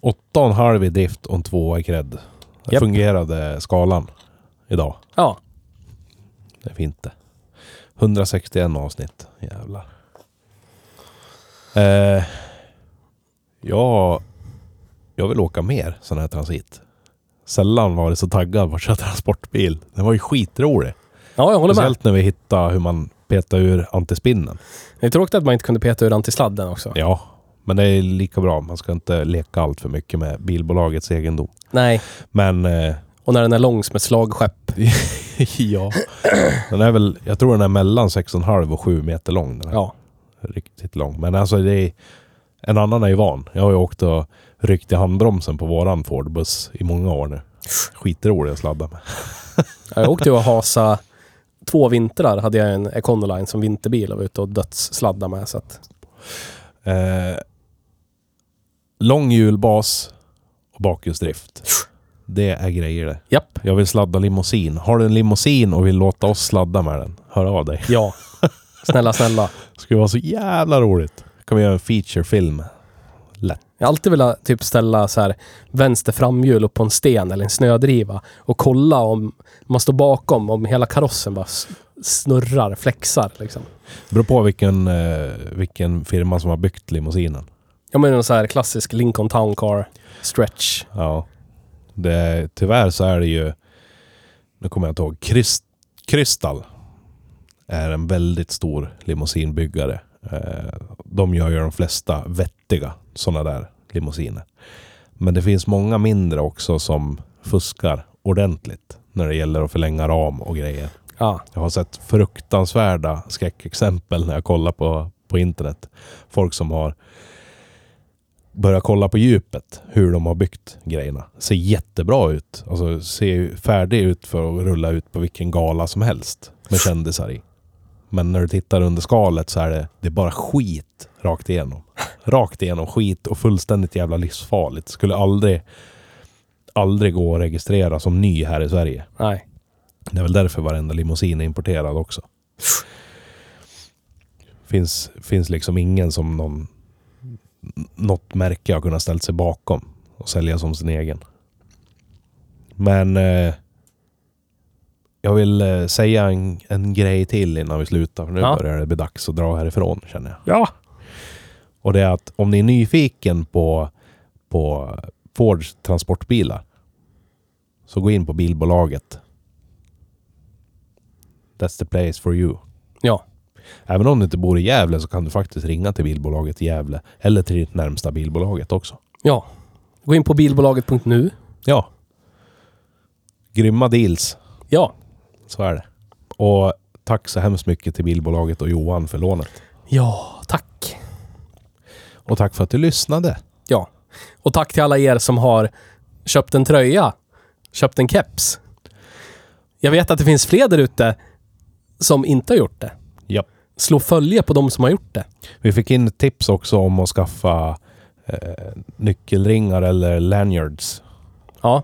S2: Åtta och en halv i drift och en tvåa i cred.
S1: Japp.
S2: Fungerade skalan idag.
S1: Ja.
S2: Det är fint det. 161 avsnitt. Jävlar. Eh, ja, jag vill åka mer sån här transit. Sällan varit så taggad på att köra transportbil. Den var ju skitrolig.
S1: Ja, jag håller med.
S2: Speciellt när vi hittade hur man petar ur antispinnen.
S1: Det är tråkigt att man inte kunde peta ur antisladden också.
S2: Ja, men det är lika bra. Man ska inte leka allt för mycket med bilbolagets egendom.
S1: Nej.
S2: Men eh,
S1: Och när den är lång som ett slagskepp.
S2: ja, den är väl, jag tror den är mellan 6,5 och 7 meter lång. Den
S1: Ja.
S2: Riktigt lång. Men alltså det är, en annan är ju van. Jag har ju åkt och ryckt i handbromsen på våran Ford-buss i många år nu. Skitrolig att sladda med.
S1: Jag åkte ju och hasa två vintrar hade jag en Econoline som vinterbil och var ute och dödssladda med. Så att,
S2: Eh, lång hjulbas och bakhjulsdrift. Det är grejer det.
S1: japp.
S2: Jag vill sladda limousin. Har du en limousin och vill låta oss sladda med den? Hör av dig.
S1: Ja. Snälla, snälla.
S2: Det skulle vara så jävla roligt. Kan vi göra en featurefilm? Lätt.
S1: Jag har alltid velat typ ställa så här vänster framhjul upp på en sten eller en snödriva och kolla om man står bakom, om hela karossen bara snurrar, flexar liksom.
S2: Beror på vilken, eh, vilken firma som har byggt limousinen.
S1: Jag menar en så här klassisk Lincoln Town Car stretch.
S2: Ja. Det, tyvärr så är det ju... Nu kommer jag inte ihåg. Krist, Krystal är en väldigt stor limousinbyggare. Eh, de gör ju de flesta vettiga sådana där limousiner. Men det finns många mindre också som fuskar ordentligt när det gäller att förlänga ram och grejer.
S1: Ja.
S2: Jag har sett fruktansvärda skräckexempel när jag kollar på, på internet. Folk som har börjat kolla på djupet, hur de har byggt grejerna. Ser jättebra ut. Alltså ser färdig ut för att rulla ut på vilken gala som helst med kändisar i. Men när du tittar under skalet så är det, det är bara skit rakt igenom. Rakt igenom skit och fullständigt jävla livsfarligt. Skulle aldrig, aldrig gå att registrera som ny här i Sverige.
S1: Nej.
S2: Det är väl därför varenda limousin är importerad också. Finns, finns liksom ingen som någon, något märke har kunnat ställt sig bakom och sälja som sin egen. Men eh, jag vill eh, säga en, en grej till innan vi slutar. För nu
S1: Ja.
S2: börjar det bli dags att dra härifrån känner jag.
S1: Ja.
S2: Och det är att om ni är nyfiken på, på Fords transportbilar så gå in på bilbolaget. That's the place for you.
S1: Ja.
S2: Även om du inte bor i Gävle så kan du faktiskt ringa till bilbolaget i Gävle. Eller till ditt närmsta bilbolaget också.
S1: Ja. Gå in på bilbolaget.nu.
S2: Ja. Grymma deals.
S1: Ja.
S2: Så är det. Och tack så hemskt mycket till bilbolaget och Johan för lånet.
S1: Ja, tack.
S2: Och tack för att du lyssnade.
S1: Ja. Och tack till alla er som har köpt en tröja, köpt en keps. Jag vet att det finns fler där ute som inte har gjort det. Slå följe på de som har gjort det.
S2: Vi fick in tips också om att skaffa eh, nyckelringar eller lanyards
S1: Ja.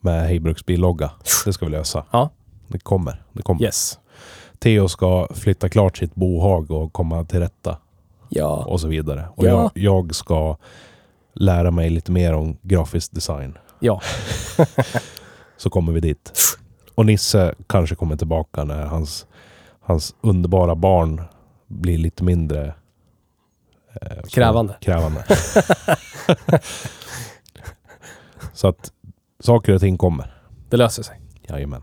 S2: med Hej Bruksbil-logga. Det ska vi lösa.
S1: Ja.
S2: Det kommer. Det kommer.
S1: Yes.
S2: Theo ska flytta klart sitt bohag och komma till rätta
S1: Ja.
S2: och så vidare. Och
S1: Ja.
S2: jag, jag ska lära mig lite mer om grafisk design.
S1: Ja.
S2: Så kommer vi dit. Och Nisse kanske kommer tillbaka när hans, hans underbara barn blir lite mindre eh, så-
S1: Krävande.
S2: krävande. så att saker och ting kommer.
S1: Det löser sig.
S2: Jajamän.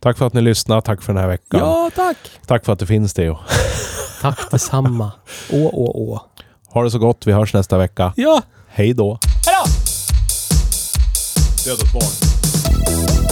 S2: Tack för att ni lyssnade. Tack för den här veckan.
S1: Ja, tack.
S2: Tack för att du finns Theo.
S1: Tack detsamma. Åh, åh, åh.
S2: Ha det så gott. Vi hörs nästa vecka.
S1: Ja.
S2: Hej då.
S1: Hejdå!
S2: Dödat barn.